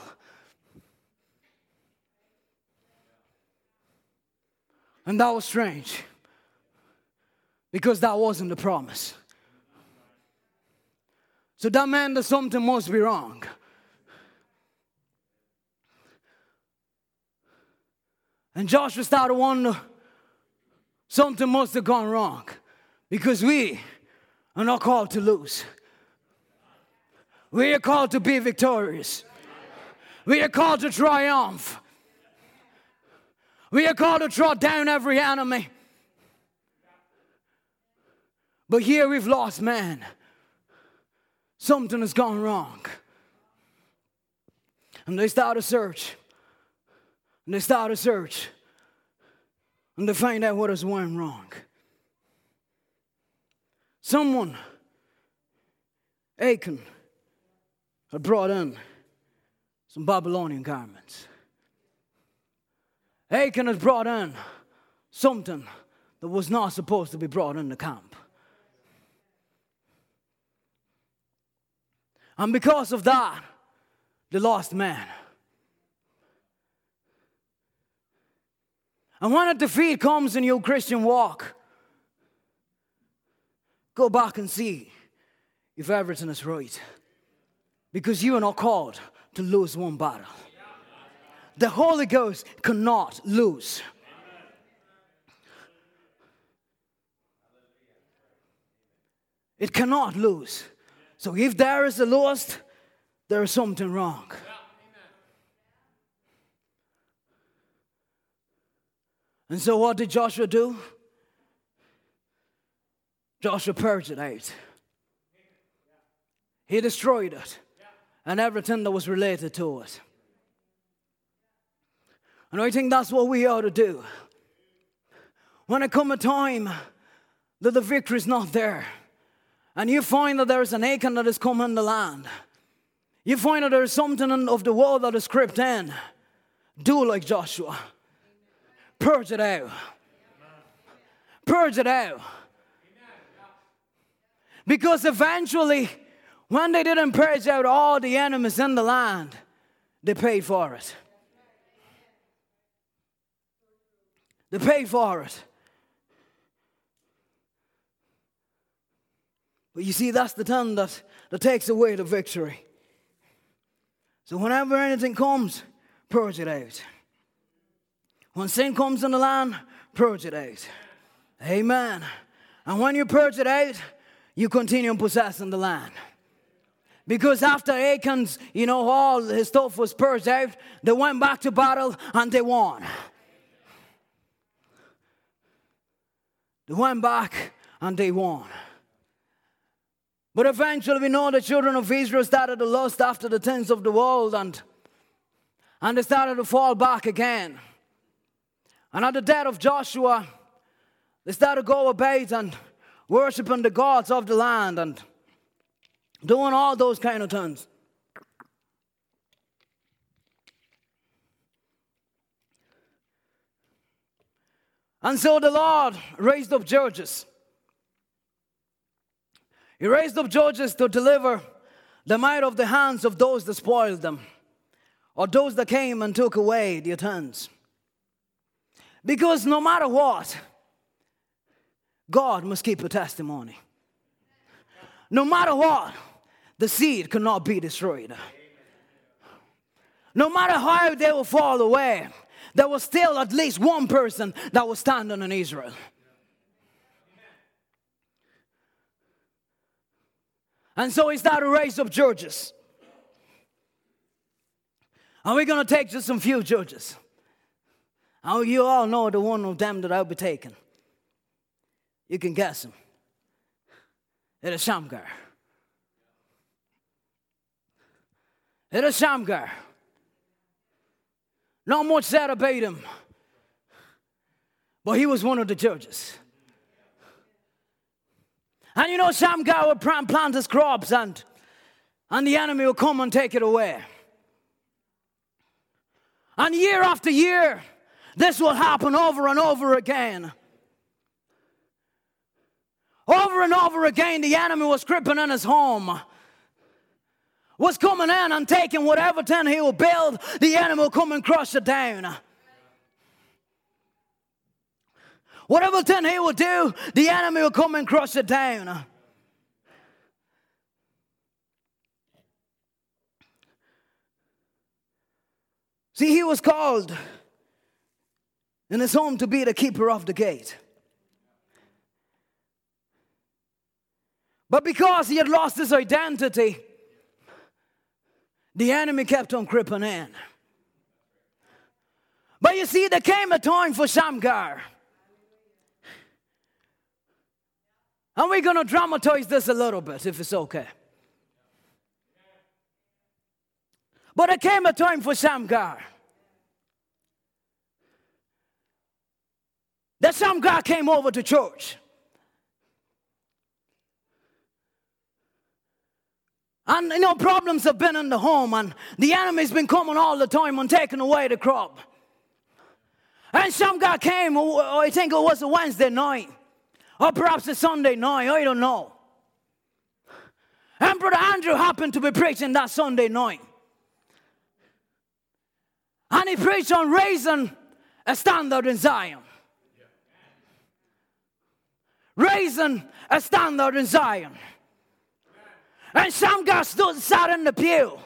And that was strange because that wasn't the promise. So that meant that something must be wrong. And Joshua started wondering something must have gone wrong because we are not called to lose. We are called to be victorious. We are called to triumph. We are called to trot down every enemy. But here we've lost man. Something has gone wrong. And they start a search. And they start a search. And they find out what has went wrong. Someone, Achan, had brought in some Babylonian garments. Achan has brought in something that was not supposed to be brought in the camp. And because of that, the lost man. And when a defeat comes in your Christian walk, go back and see if everything is right. Because you are not called to lose one battle. The Holy Ghost cannot lose. It cannot lose. So if there is a lost, there is something wrong. And so what did Joshua do? Joshua purged it out. He destroyed it and everything that was related to it. And I think that's what we ought to do. When it come a time that the victory is not there, and you find that there's an Achan that has come in the land, you find that there's something of the world that is crept in, do like Joshua. Purge it out. Purge it out. Because eventually, when they didn't purge out all the enemies in the land, they paid for it. They paid for it. But you see, that's the tongue that, that takes away the victory. So whenever anything comes, purge it out. When sin comes in the land, purge it out. Amen. And when you purge it out, you continue possessing the land. Because after Achan's, you know, all his stuff was purged they went back to battle and they won. They went back and they won. But eventually, we know the children of Israel started to lust after the things of the world and, and they started to fall back again. And at the death of Joshua, they started to go about and worshiping the gods of the land and doing all those kind of things. And so the Lord raised up judges. He raised up judges to deliver the might of the hands of those that spoiled them, or those that came and took away their tons. Because no matter what, God must keep a testimony. No matter what, the seed cannot be destroyed. No matter how they will fall away, there was still at least one person that was standing in Israel. And so he started to raise up judges. And we're going to take just some few judges. And you all know the one of them that I'll be taking. You can guess him. It is Shamgar. It is Shamgar. Not much said about him, but he was one of the judges. And you know, Shamgar would plant his crops and, and the enemy will come and take it away. And year after year, this will happen over and over again. Over and over again, the enemy was creeping in his home was coming in and taking whatever tent he will build, the enemy will come and crush it down. Whatever tent he will do, the enemy will come and crush it down. See, he was called in his home to be the keeper of the gate. But because he had lost his identity, the enemy kept on creeping in. But you see, there came a time for Shamgar. And we're going to dramatize this a little bit, if it's okay. But there came a time for Shamgar. That Shamgar came over to church. And you know, problems have been in the home, and the enemy's been coming all the time and taking away the crop. And some guy came, oh, oh, I think it was a Wednesday night, or perhaps a Sunday night, I don't know. And Brother Andrew happened to be preaching that Sunday night. And he preached on raising a standard in Zion. Raising a standard in Zion. And some guy stood sat in the pew.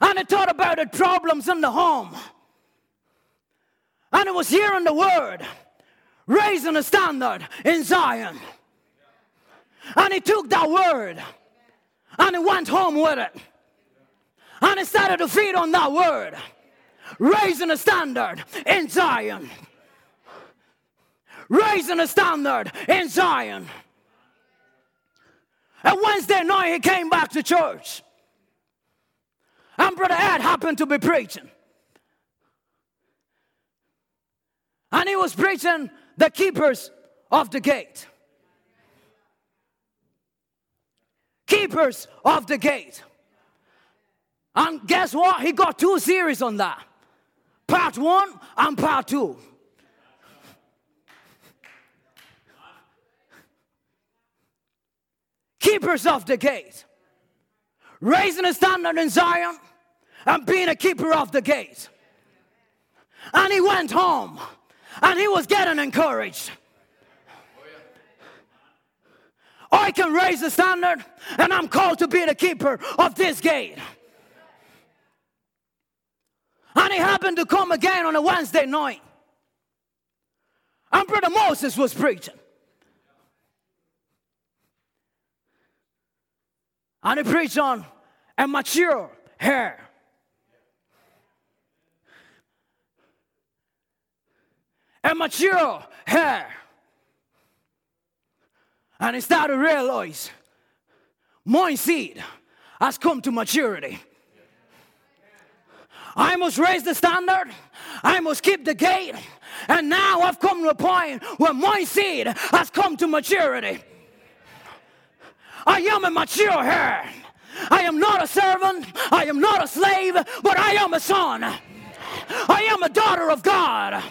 And he thought about the problems in the home. And it was hearing the word, raising a standard in Zion. And he took that word and he went home with it. And he started to feed on that word, raising a standard in Zion. Raising a standard in Zion. And Wednesday night, he came back to church. And Brother Ed happened to be preaching. And he was preaching the keepers of the gate. Keepers of the gate. And guess what? He got two series on that part one and part two. Keepers of the gate, raising a standard in Zion and being a keeper of the gate. And he went home and he was getting encouraged. I can raise the standard, and I'm called to be the keeper of this gate. And he happened to come again on a Wednesday night. And Brother Moses was preaching. And he preached on a mature heir. A mature heir. And he started to realize my seed has come to maturity. I must raise the standard. I must keep the gate. And now I've come to a point where my seed has come to maturity. I am a mature heir. I am not a servant. I am not a slave, but I am a son. I am a daughter of God.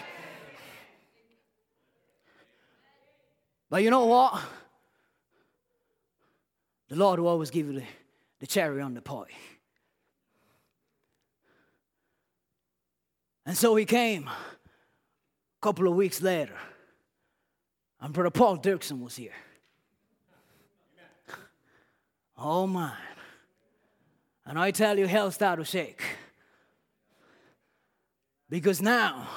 But you know what? The Lord will always give you the, the cherry on the pie. And so he came a couple of weeks later, and Brother Paul Dirksen was here. Oh, man. And I tell you, hell started to shake. Because now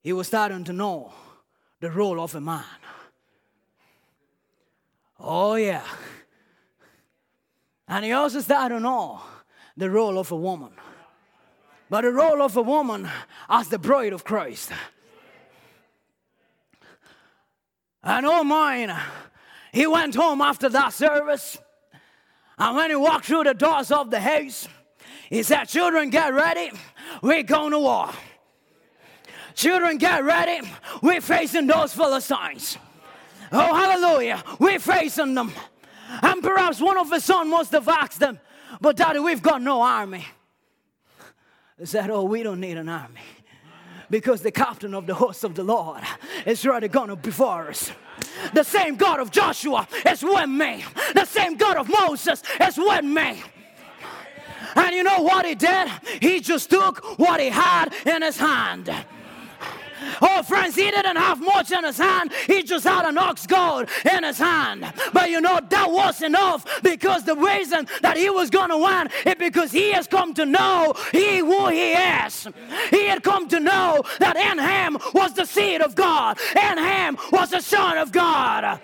he was starting to know the role of a man. Oh, yeah. And he also started to know the role of a woman. But the role of a woman as the bride of Christ. And oh, mine, he went home after that service and when he walked through the doors of the house, he said, Children, get ready. We're going to war. Children, get ready. We're facing those Philistines. Oh, hallelujah. We're facing them. And perhaps one of his sons must have asked them, But daddy, we've got no army. He said, Oh, we don't need an army. Because the captain of the host of the Lord is ready going before us. The same God of Joshua is with me. The same God of Moses is with me. And you know what he did? He just took what he had in his hand. Oh, friends, he didn't have much in his hand. He just had an ox goad in his hand. But you know, that was enough because the reason that he was going to win is because he has come to know he who he is. He had come to know that in him was the seed of God, in him was the Son of God.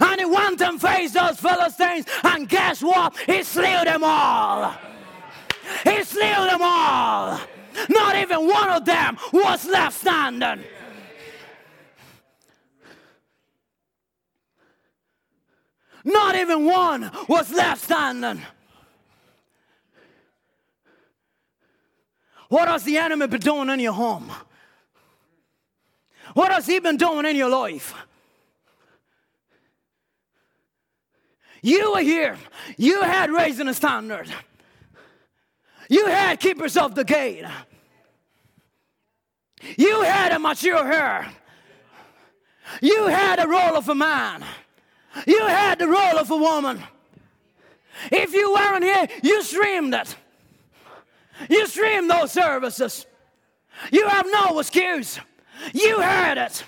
And he went and faced those Philistines, and guess what? He slew them all. He slew them all. Not even one of them was left standing. Not even one was left standing. What has the enemy been doing in your home? What has he been doing in your life? You were here. You had raising a standard. You had keepers of the gate. You had a mature heir. You had the role of a man. You had the role of a woman. If you weren't here, you streamed it. You streamed those services. You have no excuse. You heard it.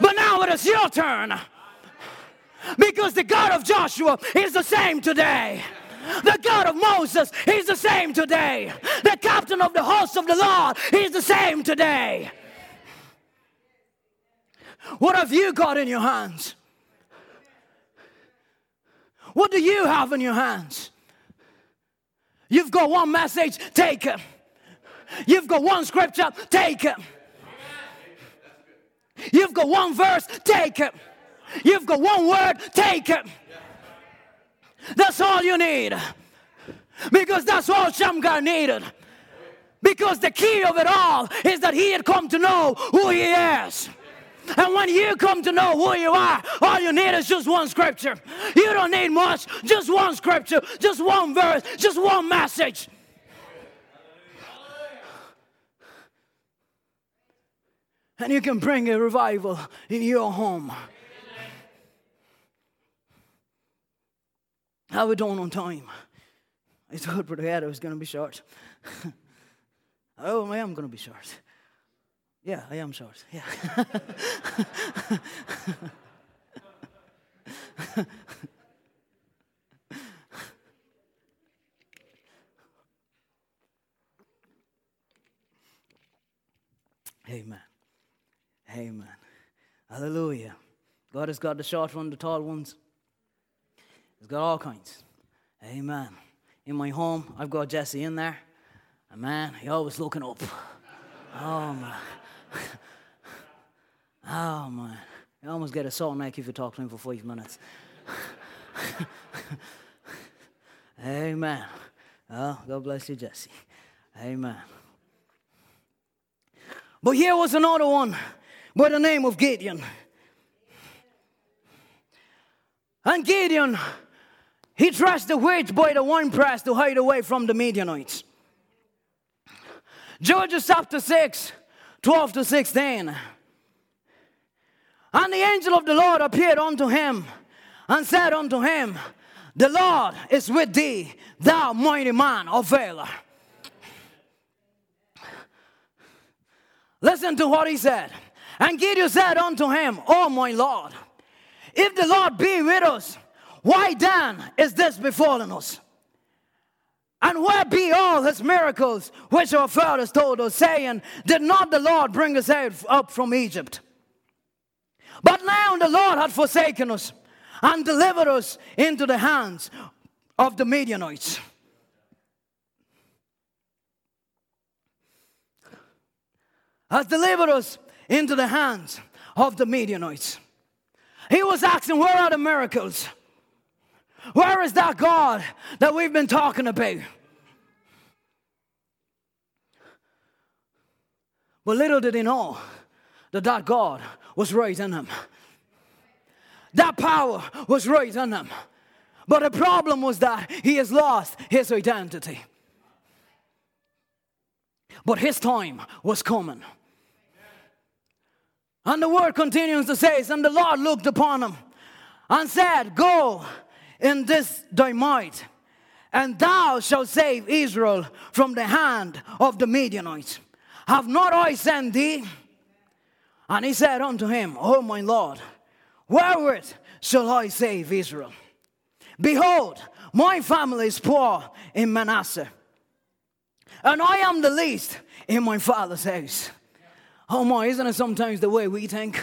But now it is your turn. Because the God of Joshua is the same today. The God of Moses, He's the same today. The captain of the host of the Lord, He's the same today. What have you got in your hands? What do you have in your hands? You've got one message, take it. You've got one scripture, take it. You've got one verse, take it. You've got one word, take it. That's all you need. Because that's all Shamgar needed. Because the key of it all is that he had come to know who he is. And when you come to know who you are, all you need is just one scripture. You don't need much, just one scripture, just one verse, just one message. And you can bring a revival in your home. How we doing on time? I thought Brother Ed I was going to be short. oh, I am going to be short. Yeah, I am short. Yeah. Amen. Amen. Hallelujah. God has got the short one, the tall ones. He's got all kinds. Amen. In my home, I've got Jesse in there. And man, he always looking up. Oh man. Oh man. You almost get a sore neck if you talk to him for five minutes. Amen. Oh, God bless you, Jesse. Amen. But here was another one by the name of Gideon. And Gideon, he dressed the witch by the winepress to hide away from the Midianites. Judges chapter 6, 12 to 16. And the angel of the Lord appeared unto him and said unto him, The Lord is with thee, thou mighty man of valor. Listen to what he said. And Gideon said unto him, O my Lord, if the Lord be with us, why then is this befallen us? And where be all his miracles which our fathers told us, saying, Did not the Lord bring us out up from Egypt? But now the Lord had forsaken us and delivered us into the hands of the Midianites. Has delivered us into the hands of the Midianites. He was asking, Where are the miracles? Where is that God that we've been talking about? But little did he know that that God was right in him. That power was right in him. But the problem was that he has lost his identity. But his time was coming. And the word continues to say, And the Lord looked upon him and said, Go in this thy might, and thou shalt save Israel from the hand of the Midianites. Have not I sent thee? And he said unto him, O my Lord, wherewith shall I save Israel? Behold, my family is poor in Manasseh, and I am the least in my father's house. Oh my, isn't it sometimes the way we think?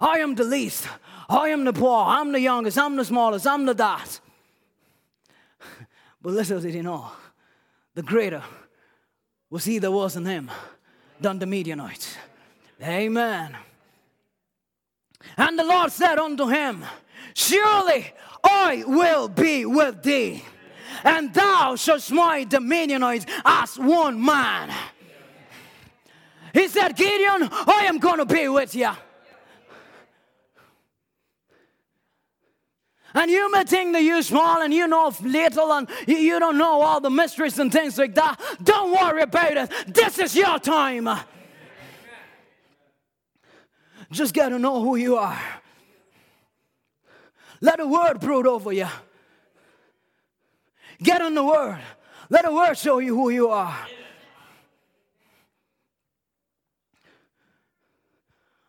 I am the least. I am the poor. I'm the youngest. I'm the smallest. I'm the dot. But little did he know, the greater was he that was in him than the Midianites. Amen. And the Lord said unto him, Surely I will be with thee, and thou shalt smite the Midianites as one man. He said, Gideon, I am going to be with you. And you may think that you're small and you know little and you don't know all the mysteries and things like that. Don't worry about it. This is your time. Just get to know who you are. Let the word brood over you. Get on the word. Let the word show you who you are.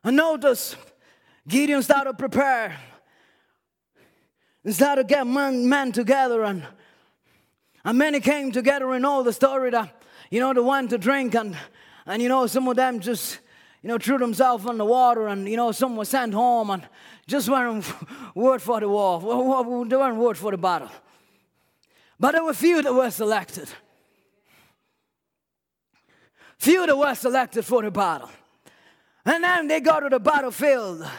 And notice Gideon started to and started to get men, men together and and many came together and all the story that you know they went to drink and and you know some of them just you know threw themselves on the water and you know some were sent home and just weren't word for the war they weren't word for the battle. But there were few that were selected. Few that were selected for the battle. And then they go to the battlefield.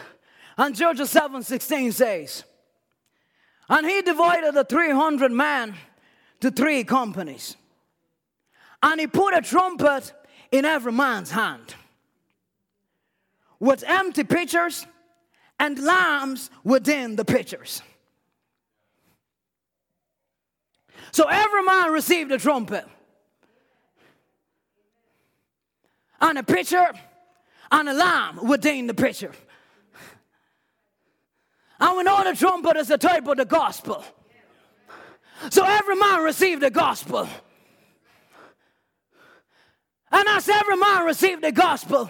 And Judges 7 16 says, And he divided the 300 men to three companies. And he put a trumpet in every man's hand with empty pitchers and lambs within the pitchers. So every man received a trumpet and a pitcher and a lamb within the picture. And we know the trumpet type of the gospel. So every man received the gospel. And as every man received the gospel,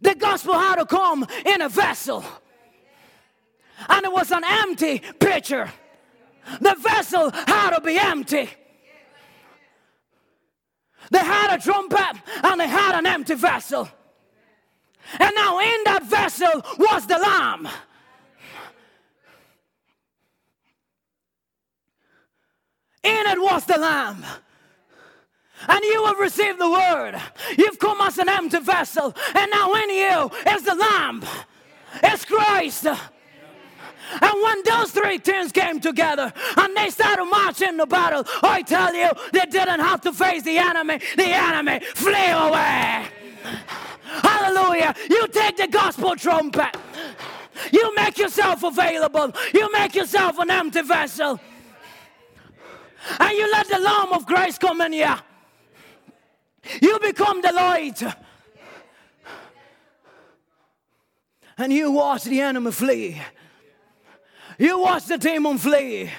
the gospel had to come in a vessel. and it was an empty pitcher. The vessel had to be empty. They had a trumpet and they had an empty vessel. And now in that vessel was the lamb. In it was the lamb. And you have received the word. You've come as an empty vessel. And now in you is the lamb. It's Christ. And when those three teams came together and they started marching the battle, I tell you, they didn't have to face the enemy. The enemy flew away. Hallelujah. You take the gospel trumpet. You make yourself available. You make yourself an empty vessel. And you let the Lamb of grace come in here. You become the light. And you watch the enemy flee. You watch the demon flee.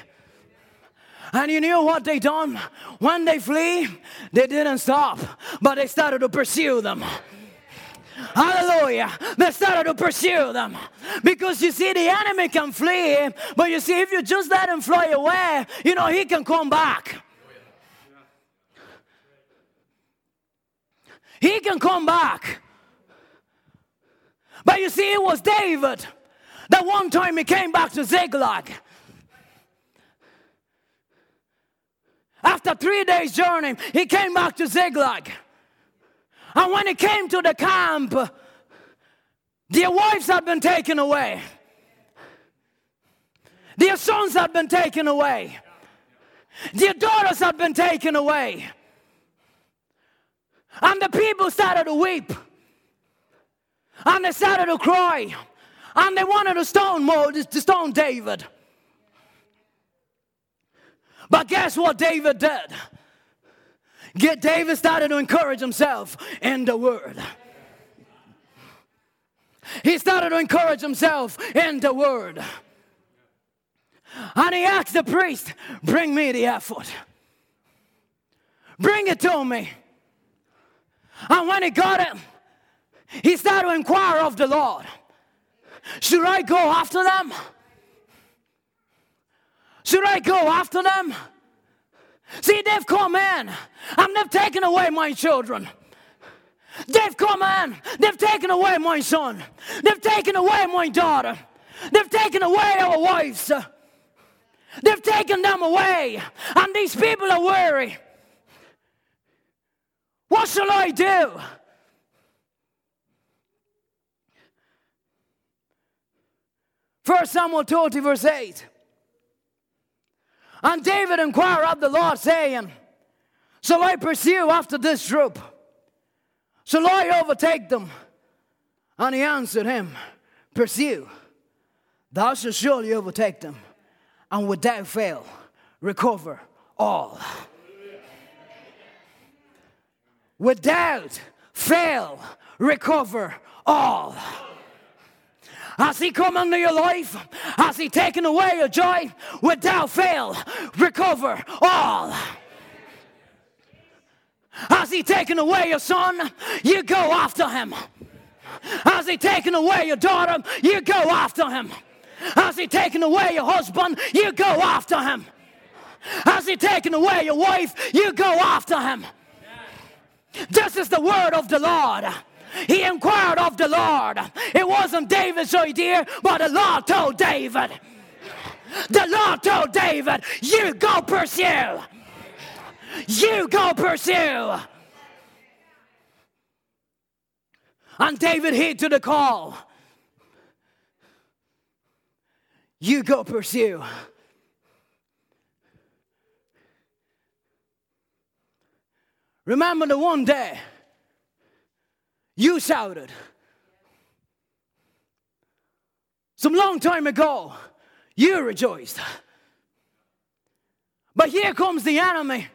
And you knew what they done? When they flee, they didn't stop, but they started to pursue them. Hallelujah. They started to pursue them. Because you see, the enemy can flee, but you see, if you just let him fly away, you know, he can come back. He can come back. But you see, it was David that one time he came back to Ziklag. After three days' journey, he came back to Ziklag. And when he came to the camp, their wives had been taken away. Their sons had been taken away. Their daughters had been taken away. And the people started to weep. And they started to cry. And they wanted to stone Moses, to stone David. But guess what David did? Get David started to encourage himself in the word. He started to encourage himself in the word. And he asked the priest, Bring me the ephod. Bring it to me. And when he got it, he started to inquire of the Lord Should I go after them? Should I go after them? See, they've come in and they've taken away my children. They've come in, they've taken away my son, they've taken away my daughter, they've taken away our wives, they've taken them away, and these people are weary. What shall I do? First Samuel 20, verse 8. And David inquired of the Lord, saying, Shall I pursue after this troop? Shall I overtake them? And he answered him, Pursue. Thou shalt surely overtake them, and without fail recover all. Without fail recover all. Has He come into your life? Has He taken away your joy? Without fail, recover all. Has He taken away your son? You go after Him. Has He taken away your daughter? You go after Him. Has He taken away your husband? You go after Him. Has He taken away your wife? You go after Him. This is the word of the Lord. He inquired of the Lord. It wasn't David's idea, but the Lord told David. The Lord told David, You go pursue. You go pursue. And David heed to the call. You go pursue. Remember the one day you shouted. Some long time ago, you rejoiced. But here comes the enemy,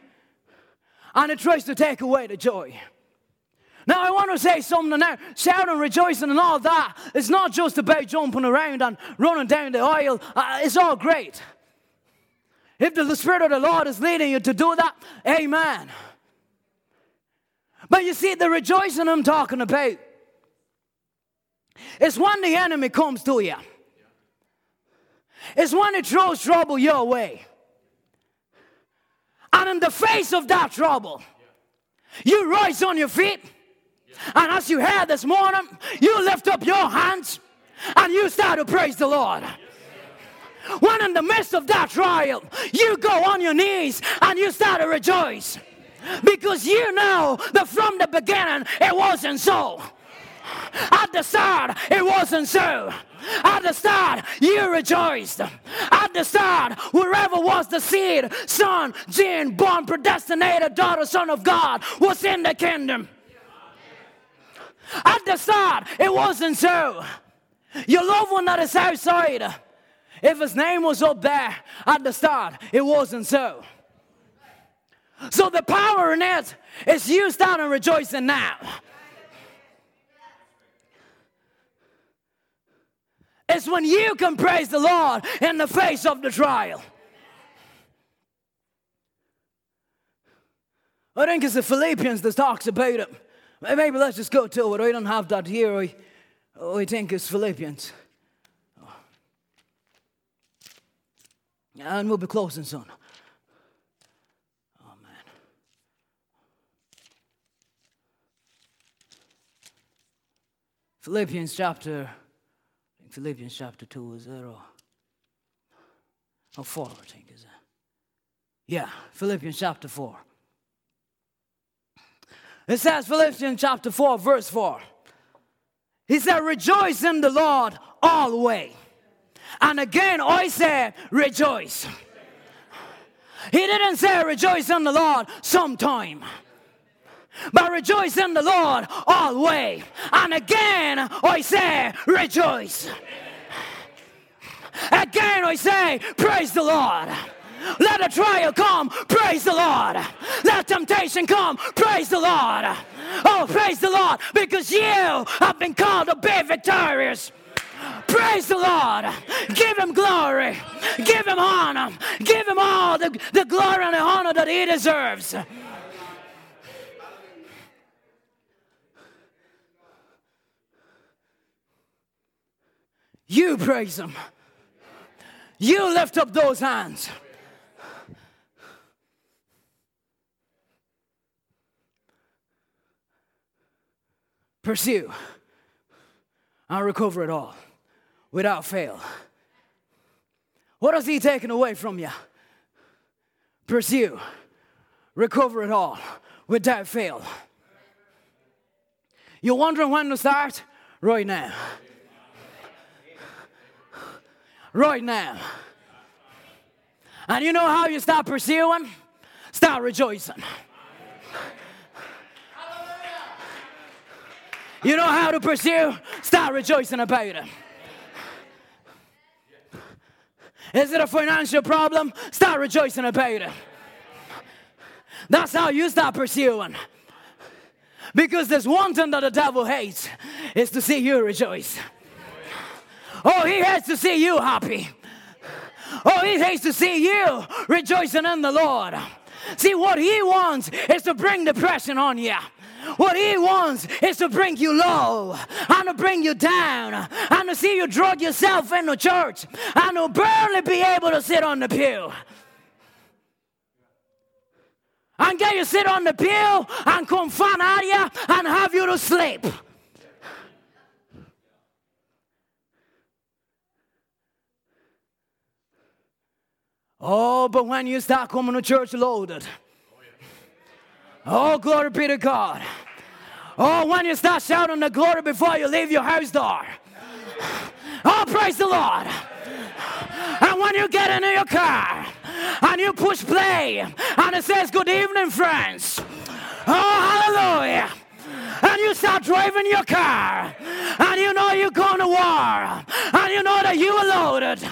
and it tries to take away the joy. Now, I want to say something now. Shouting, rejoicing, and all that. It's not just about jumping around and running down the aisle. Uh, it's all great. If the Spirit of the Lord is leading you to do that, amen. But you see, the rejoicing I'm talking about is when the enemy comes to you. it's when it throws trouble your way. And in the face of that trouble, you rise on your feet. And as you had this morning, you lift up your hands and you start to praise the Lord. When in the midst of that trial, you go on your knees and you start to rejoice. Because you know that from the beginning it wasn't so. At the start, it wasn't so. At the start, you rejoiced. At the start, wherever was the seed, son, gene, born, predestinated, daughter, son of God, was in the kingdom. At the start, it wasn't so. Your loved one that is outside, if his name was up there at the start, it wasn't so. So the power in it is you starting rejoicing now. It's when you can praise the Lord in the face of the trial. I think it's the Philippians that talks about it. Maybe let's just go to it. I don't have that here. I think it's Philippians. And we'll be closing soon. Philippians chapter, Philippians chapter 2, is it? Or, or 4, I think, is it? Yeah, Philippians chapter 4. It says, Philippians chapter 4, verse 4. He said, Rejoice in the Lord always. And again, I said, rejoice. He didn't say rejoice in the Lord sometime. But rejoice in the Lord always. And again, I say, rejoice. Again, I say, praise the Lord. Let a trial come, praise the Lord. Let temptation come, praise the Lord. Oh, praise the Lord, because you have been called to be victorious. Praise the Lord. Give him glory. Give him honor. Give him all the, the glory and the honor that he deserves. You praise him. You lift up those hands. Pursue and recover it all without fail. What has He taken away from you? Pursue, recover it all without fail. You're wondering when to start? Right now. Right now. And you know how you start pursuing? Start rejoicing. You know how to pursue? Start rejoicing about it. Is it a financial problem? Start rejoicing about it. That's how you start pursuing. Because there's one thing that the devil hates is to see you rejoice. Oh, he hates to see you happy. Oh, he hates to see you rejoicing in the Lord. See, what he wants is to bring depression on you. What he wants is to bring you low and to bring you down and to see you drug yourself into church and to barely be able to sit on the pew. And get you sit on the pew and come fun at you and have you to sleep. Oh, but when you start coming to church loaded, Oh, glory be to God. Oh, when you start shouting the glory before you leave your house door. Oh, praise the Lord. And when you get into your car and you push play and it says, Good evening, friends. Oh, hallelujah. And you start driving your car and you know you're going to war and you know that you are loaded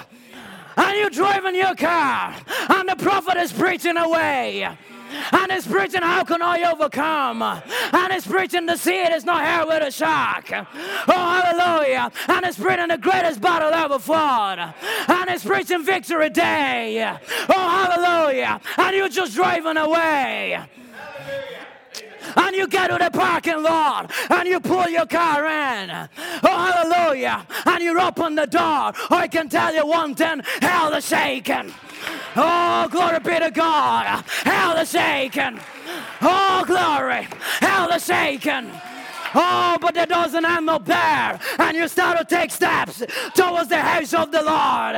and you're driving your car and the prophet is preaching away and it's preaching, How can I overcome? And it's preaching, The seed is not heir with a shuck. Oh, hallelujah. And it's preaching the greatest battle ever fought. And it's preaching victory day. Oh, hallelujah. And you're just driving away. And you get to the parking lot and you pull your car in. Oh, hallelujah. And you open the door. I can tell you one thing hell is shaking. Oh, glory be to God. Hell is shaking. Oh, glory. Hell is shaking. Oh, but it doesn't end up there. And you start to take steps towards the house of the Lord.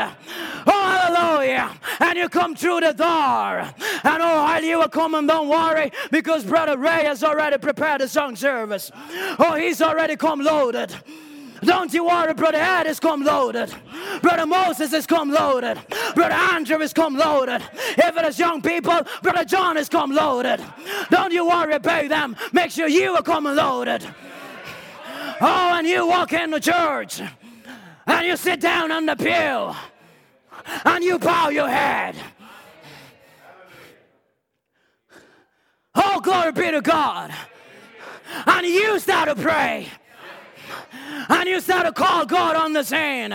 Oh, hallelujah. And you come through the door. And oh, while you are coming, don't worry, because Brother Ray has already prepared the song service. Oh, he's already come loaded. Don't you worry, Brother Ed has come loaded. Brother Moses has come loaded. Brother Andrew has come loaded. If it is young people, Brother John has come loaded. Don't you worry about them. Make sure you are coming loaded. Oh, and you walk in the church and you sit down on the pew and you bow your head. Oh, glory be to God. And you start to pray. And you start to call God on the scene.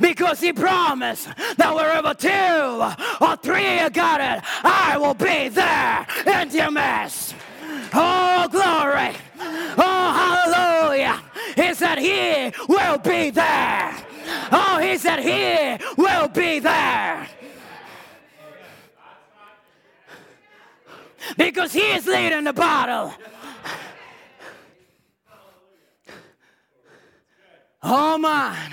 Because he promised that wherever two or three got it, I will be there in your midst. Oh, glory. Oh, hallelujah. Said, He will be there. Oh, he said, He will be there. Because he is leading the battle. Oh man.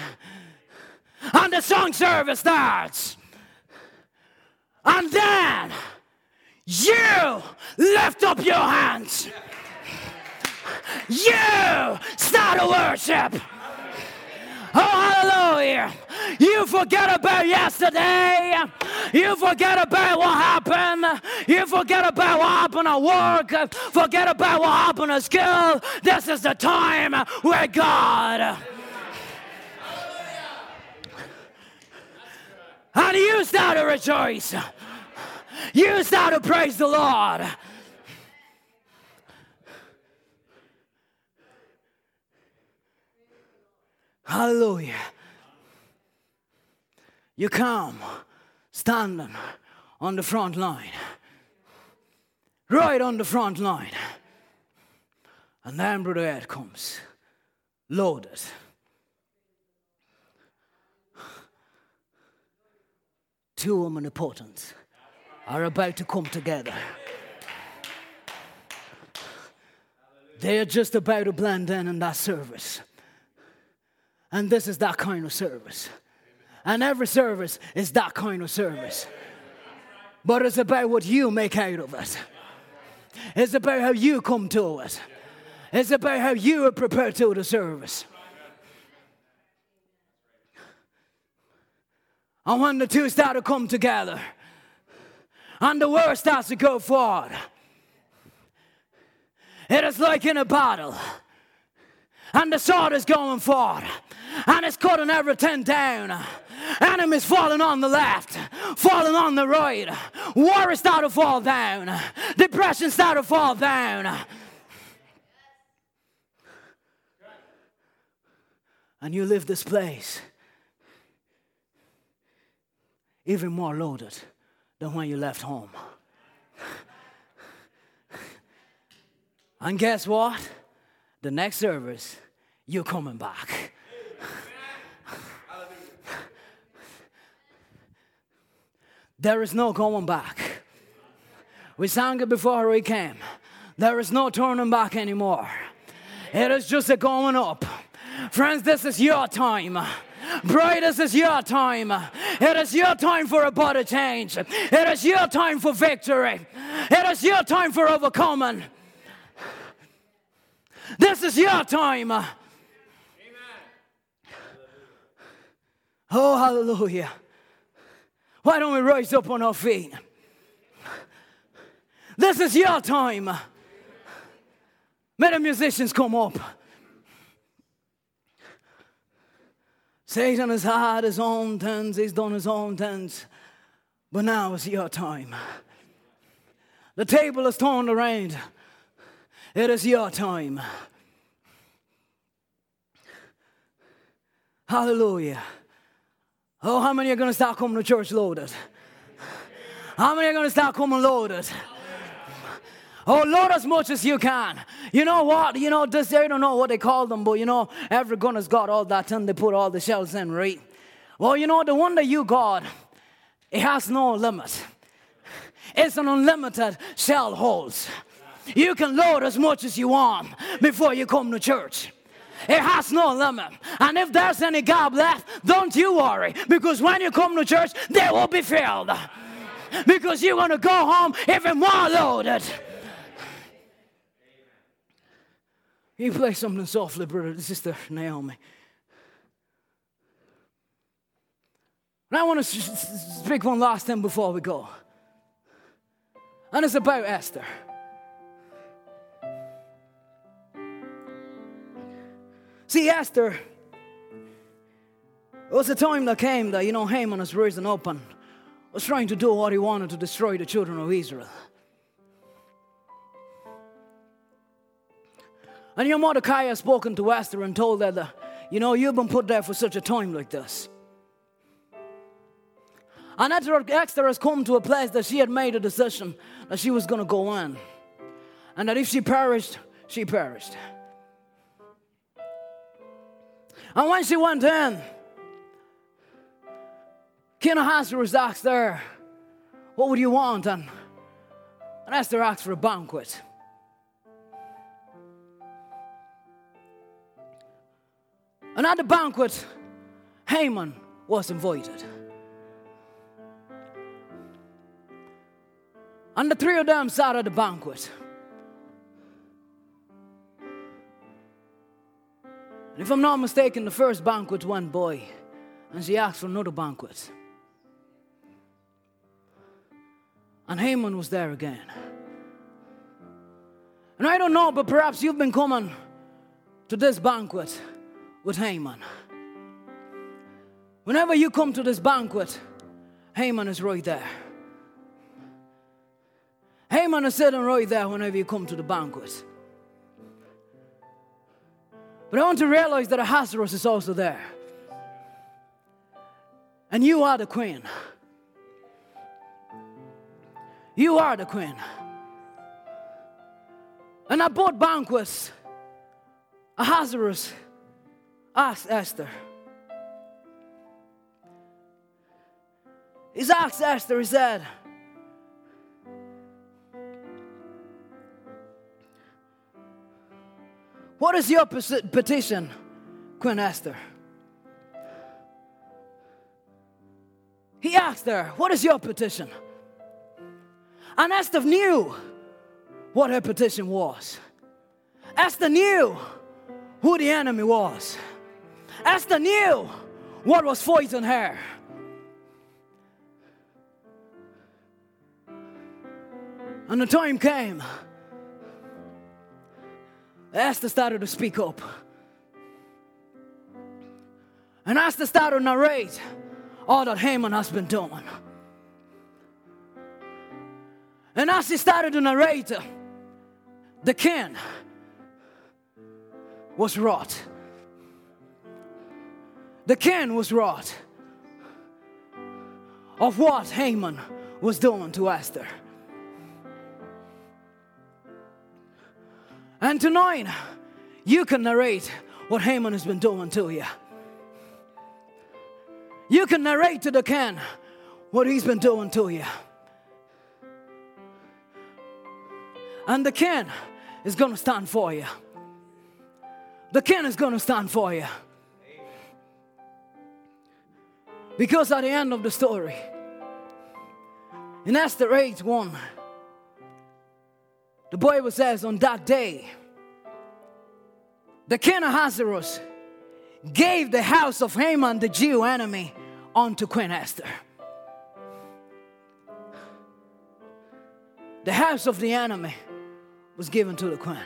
And the song service starts. And then you lift up your hands. You start to worship. Oh, hallelujah. You forget about yesterday. You forget about what happened. You forget about what happened at work. Forget about what happened at school. This is the time where God. And you start to rejoice. You start to praise the Lord. Hallelujah. You come standing on the front line, right on the front line. And then Brother Ed comes, loaded. Two omnipotents are about to come together. They are just about to blend in in that service. And this is that kind of service. And every service is that kind of service. But it's about what you make out of it. It's about how you come to it. It's about how you are prepared to the service. And when the two start to come together, and the word starts to go forward, it is like in a battle. And the sword is going forward, and it's cutting everything down. Enemies falling on the left, falling on the right. War is starting to fall down. Depression starting to fall down. And you leave this place even more loaded than when you left home. And guess what? The next service, you're coming back. There is no going back. We sang it before we came. There is no turning back anymore. It is just a going up. Friends, this is your time. Bride, this is your time. It is your time for a body change. It is your time for victory. It is your time for overcoming. This is your time. Amen. Oh, hallelujah. Why don't we rise up on our feet? This is your time. May the musicians come up. Satan has had his own things, he's done his own things. But now is your time. The table is turned around. It is your time. Hallelujah. Oh, how many are going to start coming to church loaded? How many are going to start coming loaded? Oh, load as much as you can. You know what? You know, this, I don't know what they call them, but you know, every gun has got all that and they put all the shells in, right? Well, you know, the one that you got, it has no limit. It's an unlimited shell holes. You can load as much as you want before you come to church. It has no limit. And if there's any gap left, don't you worry. Because when you come to church, they will be filled. Because you're going to go home even more loaded. You play something softly, brother, sister Naomi. And I want to speak one last thing before we go. And it's about Esther. See, Esther, it was a time that came that, you know, Haman has risen up and was trying to do what he wanted to destroy the children of Israel. And your Mordecai has spoken to Esther and told her that, you know, you've been put there for such a time like this. And Esther has come to a place that she had made a decision that she was going to go in. And that if she perished, she perished. And when she went in, King Ahasuerus asked her, What would you want? And, and Esther asked for a banquet. And at the banquet, Haman was invited. And the three of them sat at the banquet. And if I'm not mistaken, the first banquet went by, and she asked for another banquet. And Haman was there again. And I don't know, but perhaps you've been coming to this banquet with Haman. Whenever you come to this banquet, Haman is right there. Haman is sitting right there whenever you come to the banquet. But I want to realize that Ahasuerus is also there. And you are the queen. You are the queen. And at both banquets, Ahasuerus asked Esther. He's asked Esther, he said, What is your petition, Queen Esther? He asked her, What is your petition? And Esther knew what her petition was. Esther knew who the enemy was. Esther knew what was fighting her. And the time came Esther started to speak up. And Esther started to narrate all that Haman has been doing. And as he started to narrate, the king was wrought. The king was wrought of what Haman was doing to Esther. And tonight, you can narrate what Haman has been doing to you. You can narrate to the king what he's been doing to you. And the king is going to stand for you. The king is going to stand for you. Because at the end of the story, in Esther 8 1, the Bible says, on that day, the king Ahasuerus gave the house of Haman, the Jew enemy, unto Queen Esther. The house of the enemy was given to the queen.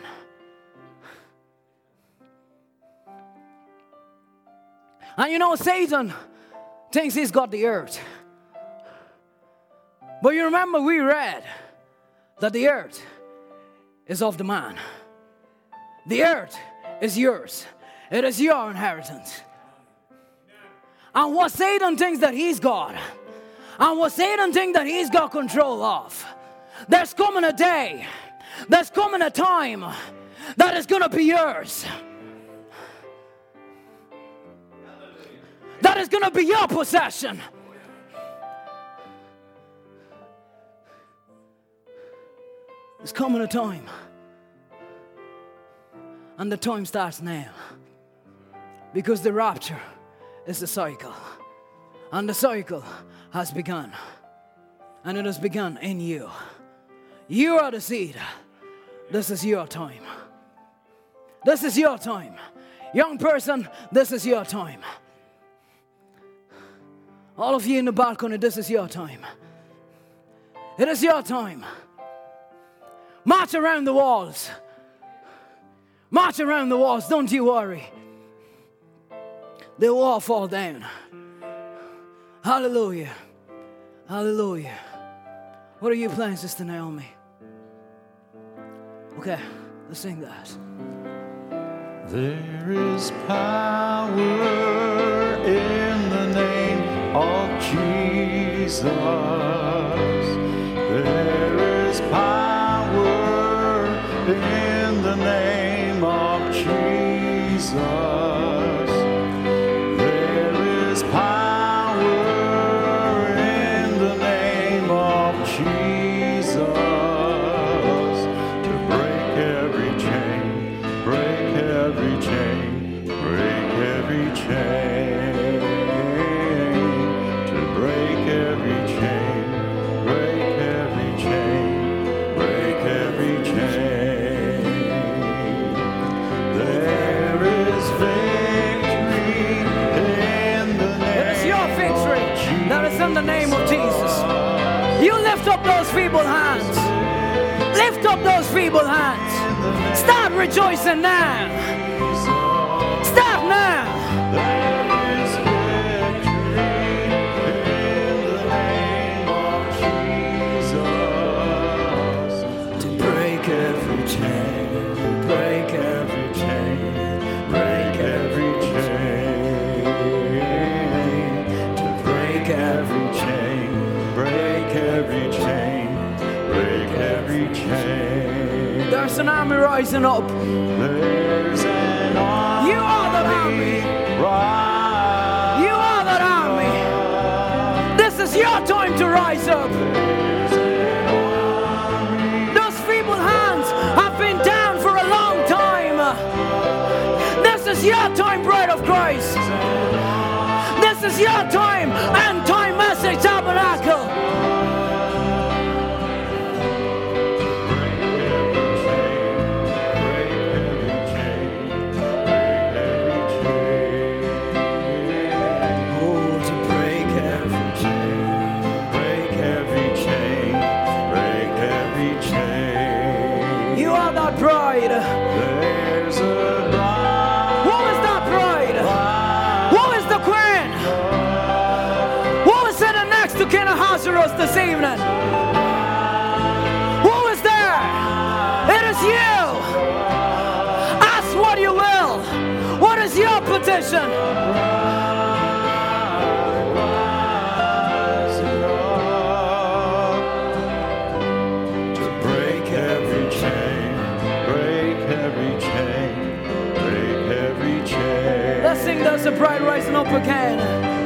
And you know, Satan thinks he's got the earth. But you remember, we read that the earth is of the man. The earth is yours, it is your inheritance. And what Satan thinks that he's got, and what Satan thinks that he's got control of, there's coming a day There's coming a time that is going to be yours. That is going to be your possession. There's coming a time. And the time starts now. Because the rapture is the cycle. And the cycle has begun. And it has begun in you. You are the seed. This is your time. This is your time. Young person, this is your time. All of you in the balcony, this is your time. It is your time. March around the walls. March around the walls, don't you worry. They will all fall down. Hallelujah. Hallelujah. What are you playing, Sister Naomi? Okay, let's sing that. There is power in the name of Jesus. There is power feeble. Start rejoicing now. Rising up. There's an army You are that army. rising You are that army. This is your time to rise up. Those feeble hands have been down for a long time. This is your time, bride of Christ. This is your time, and time your petition? to break every chain, break every chain, break every chain. Let's sing there's a rising up again.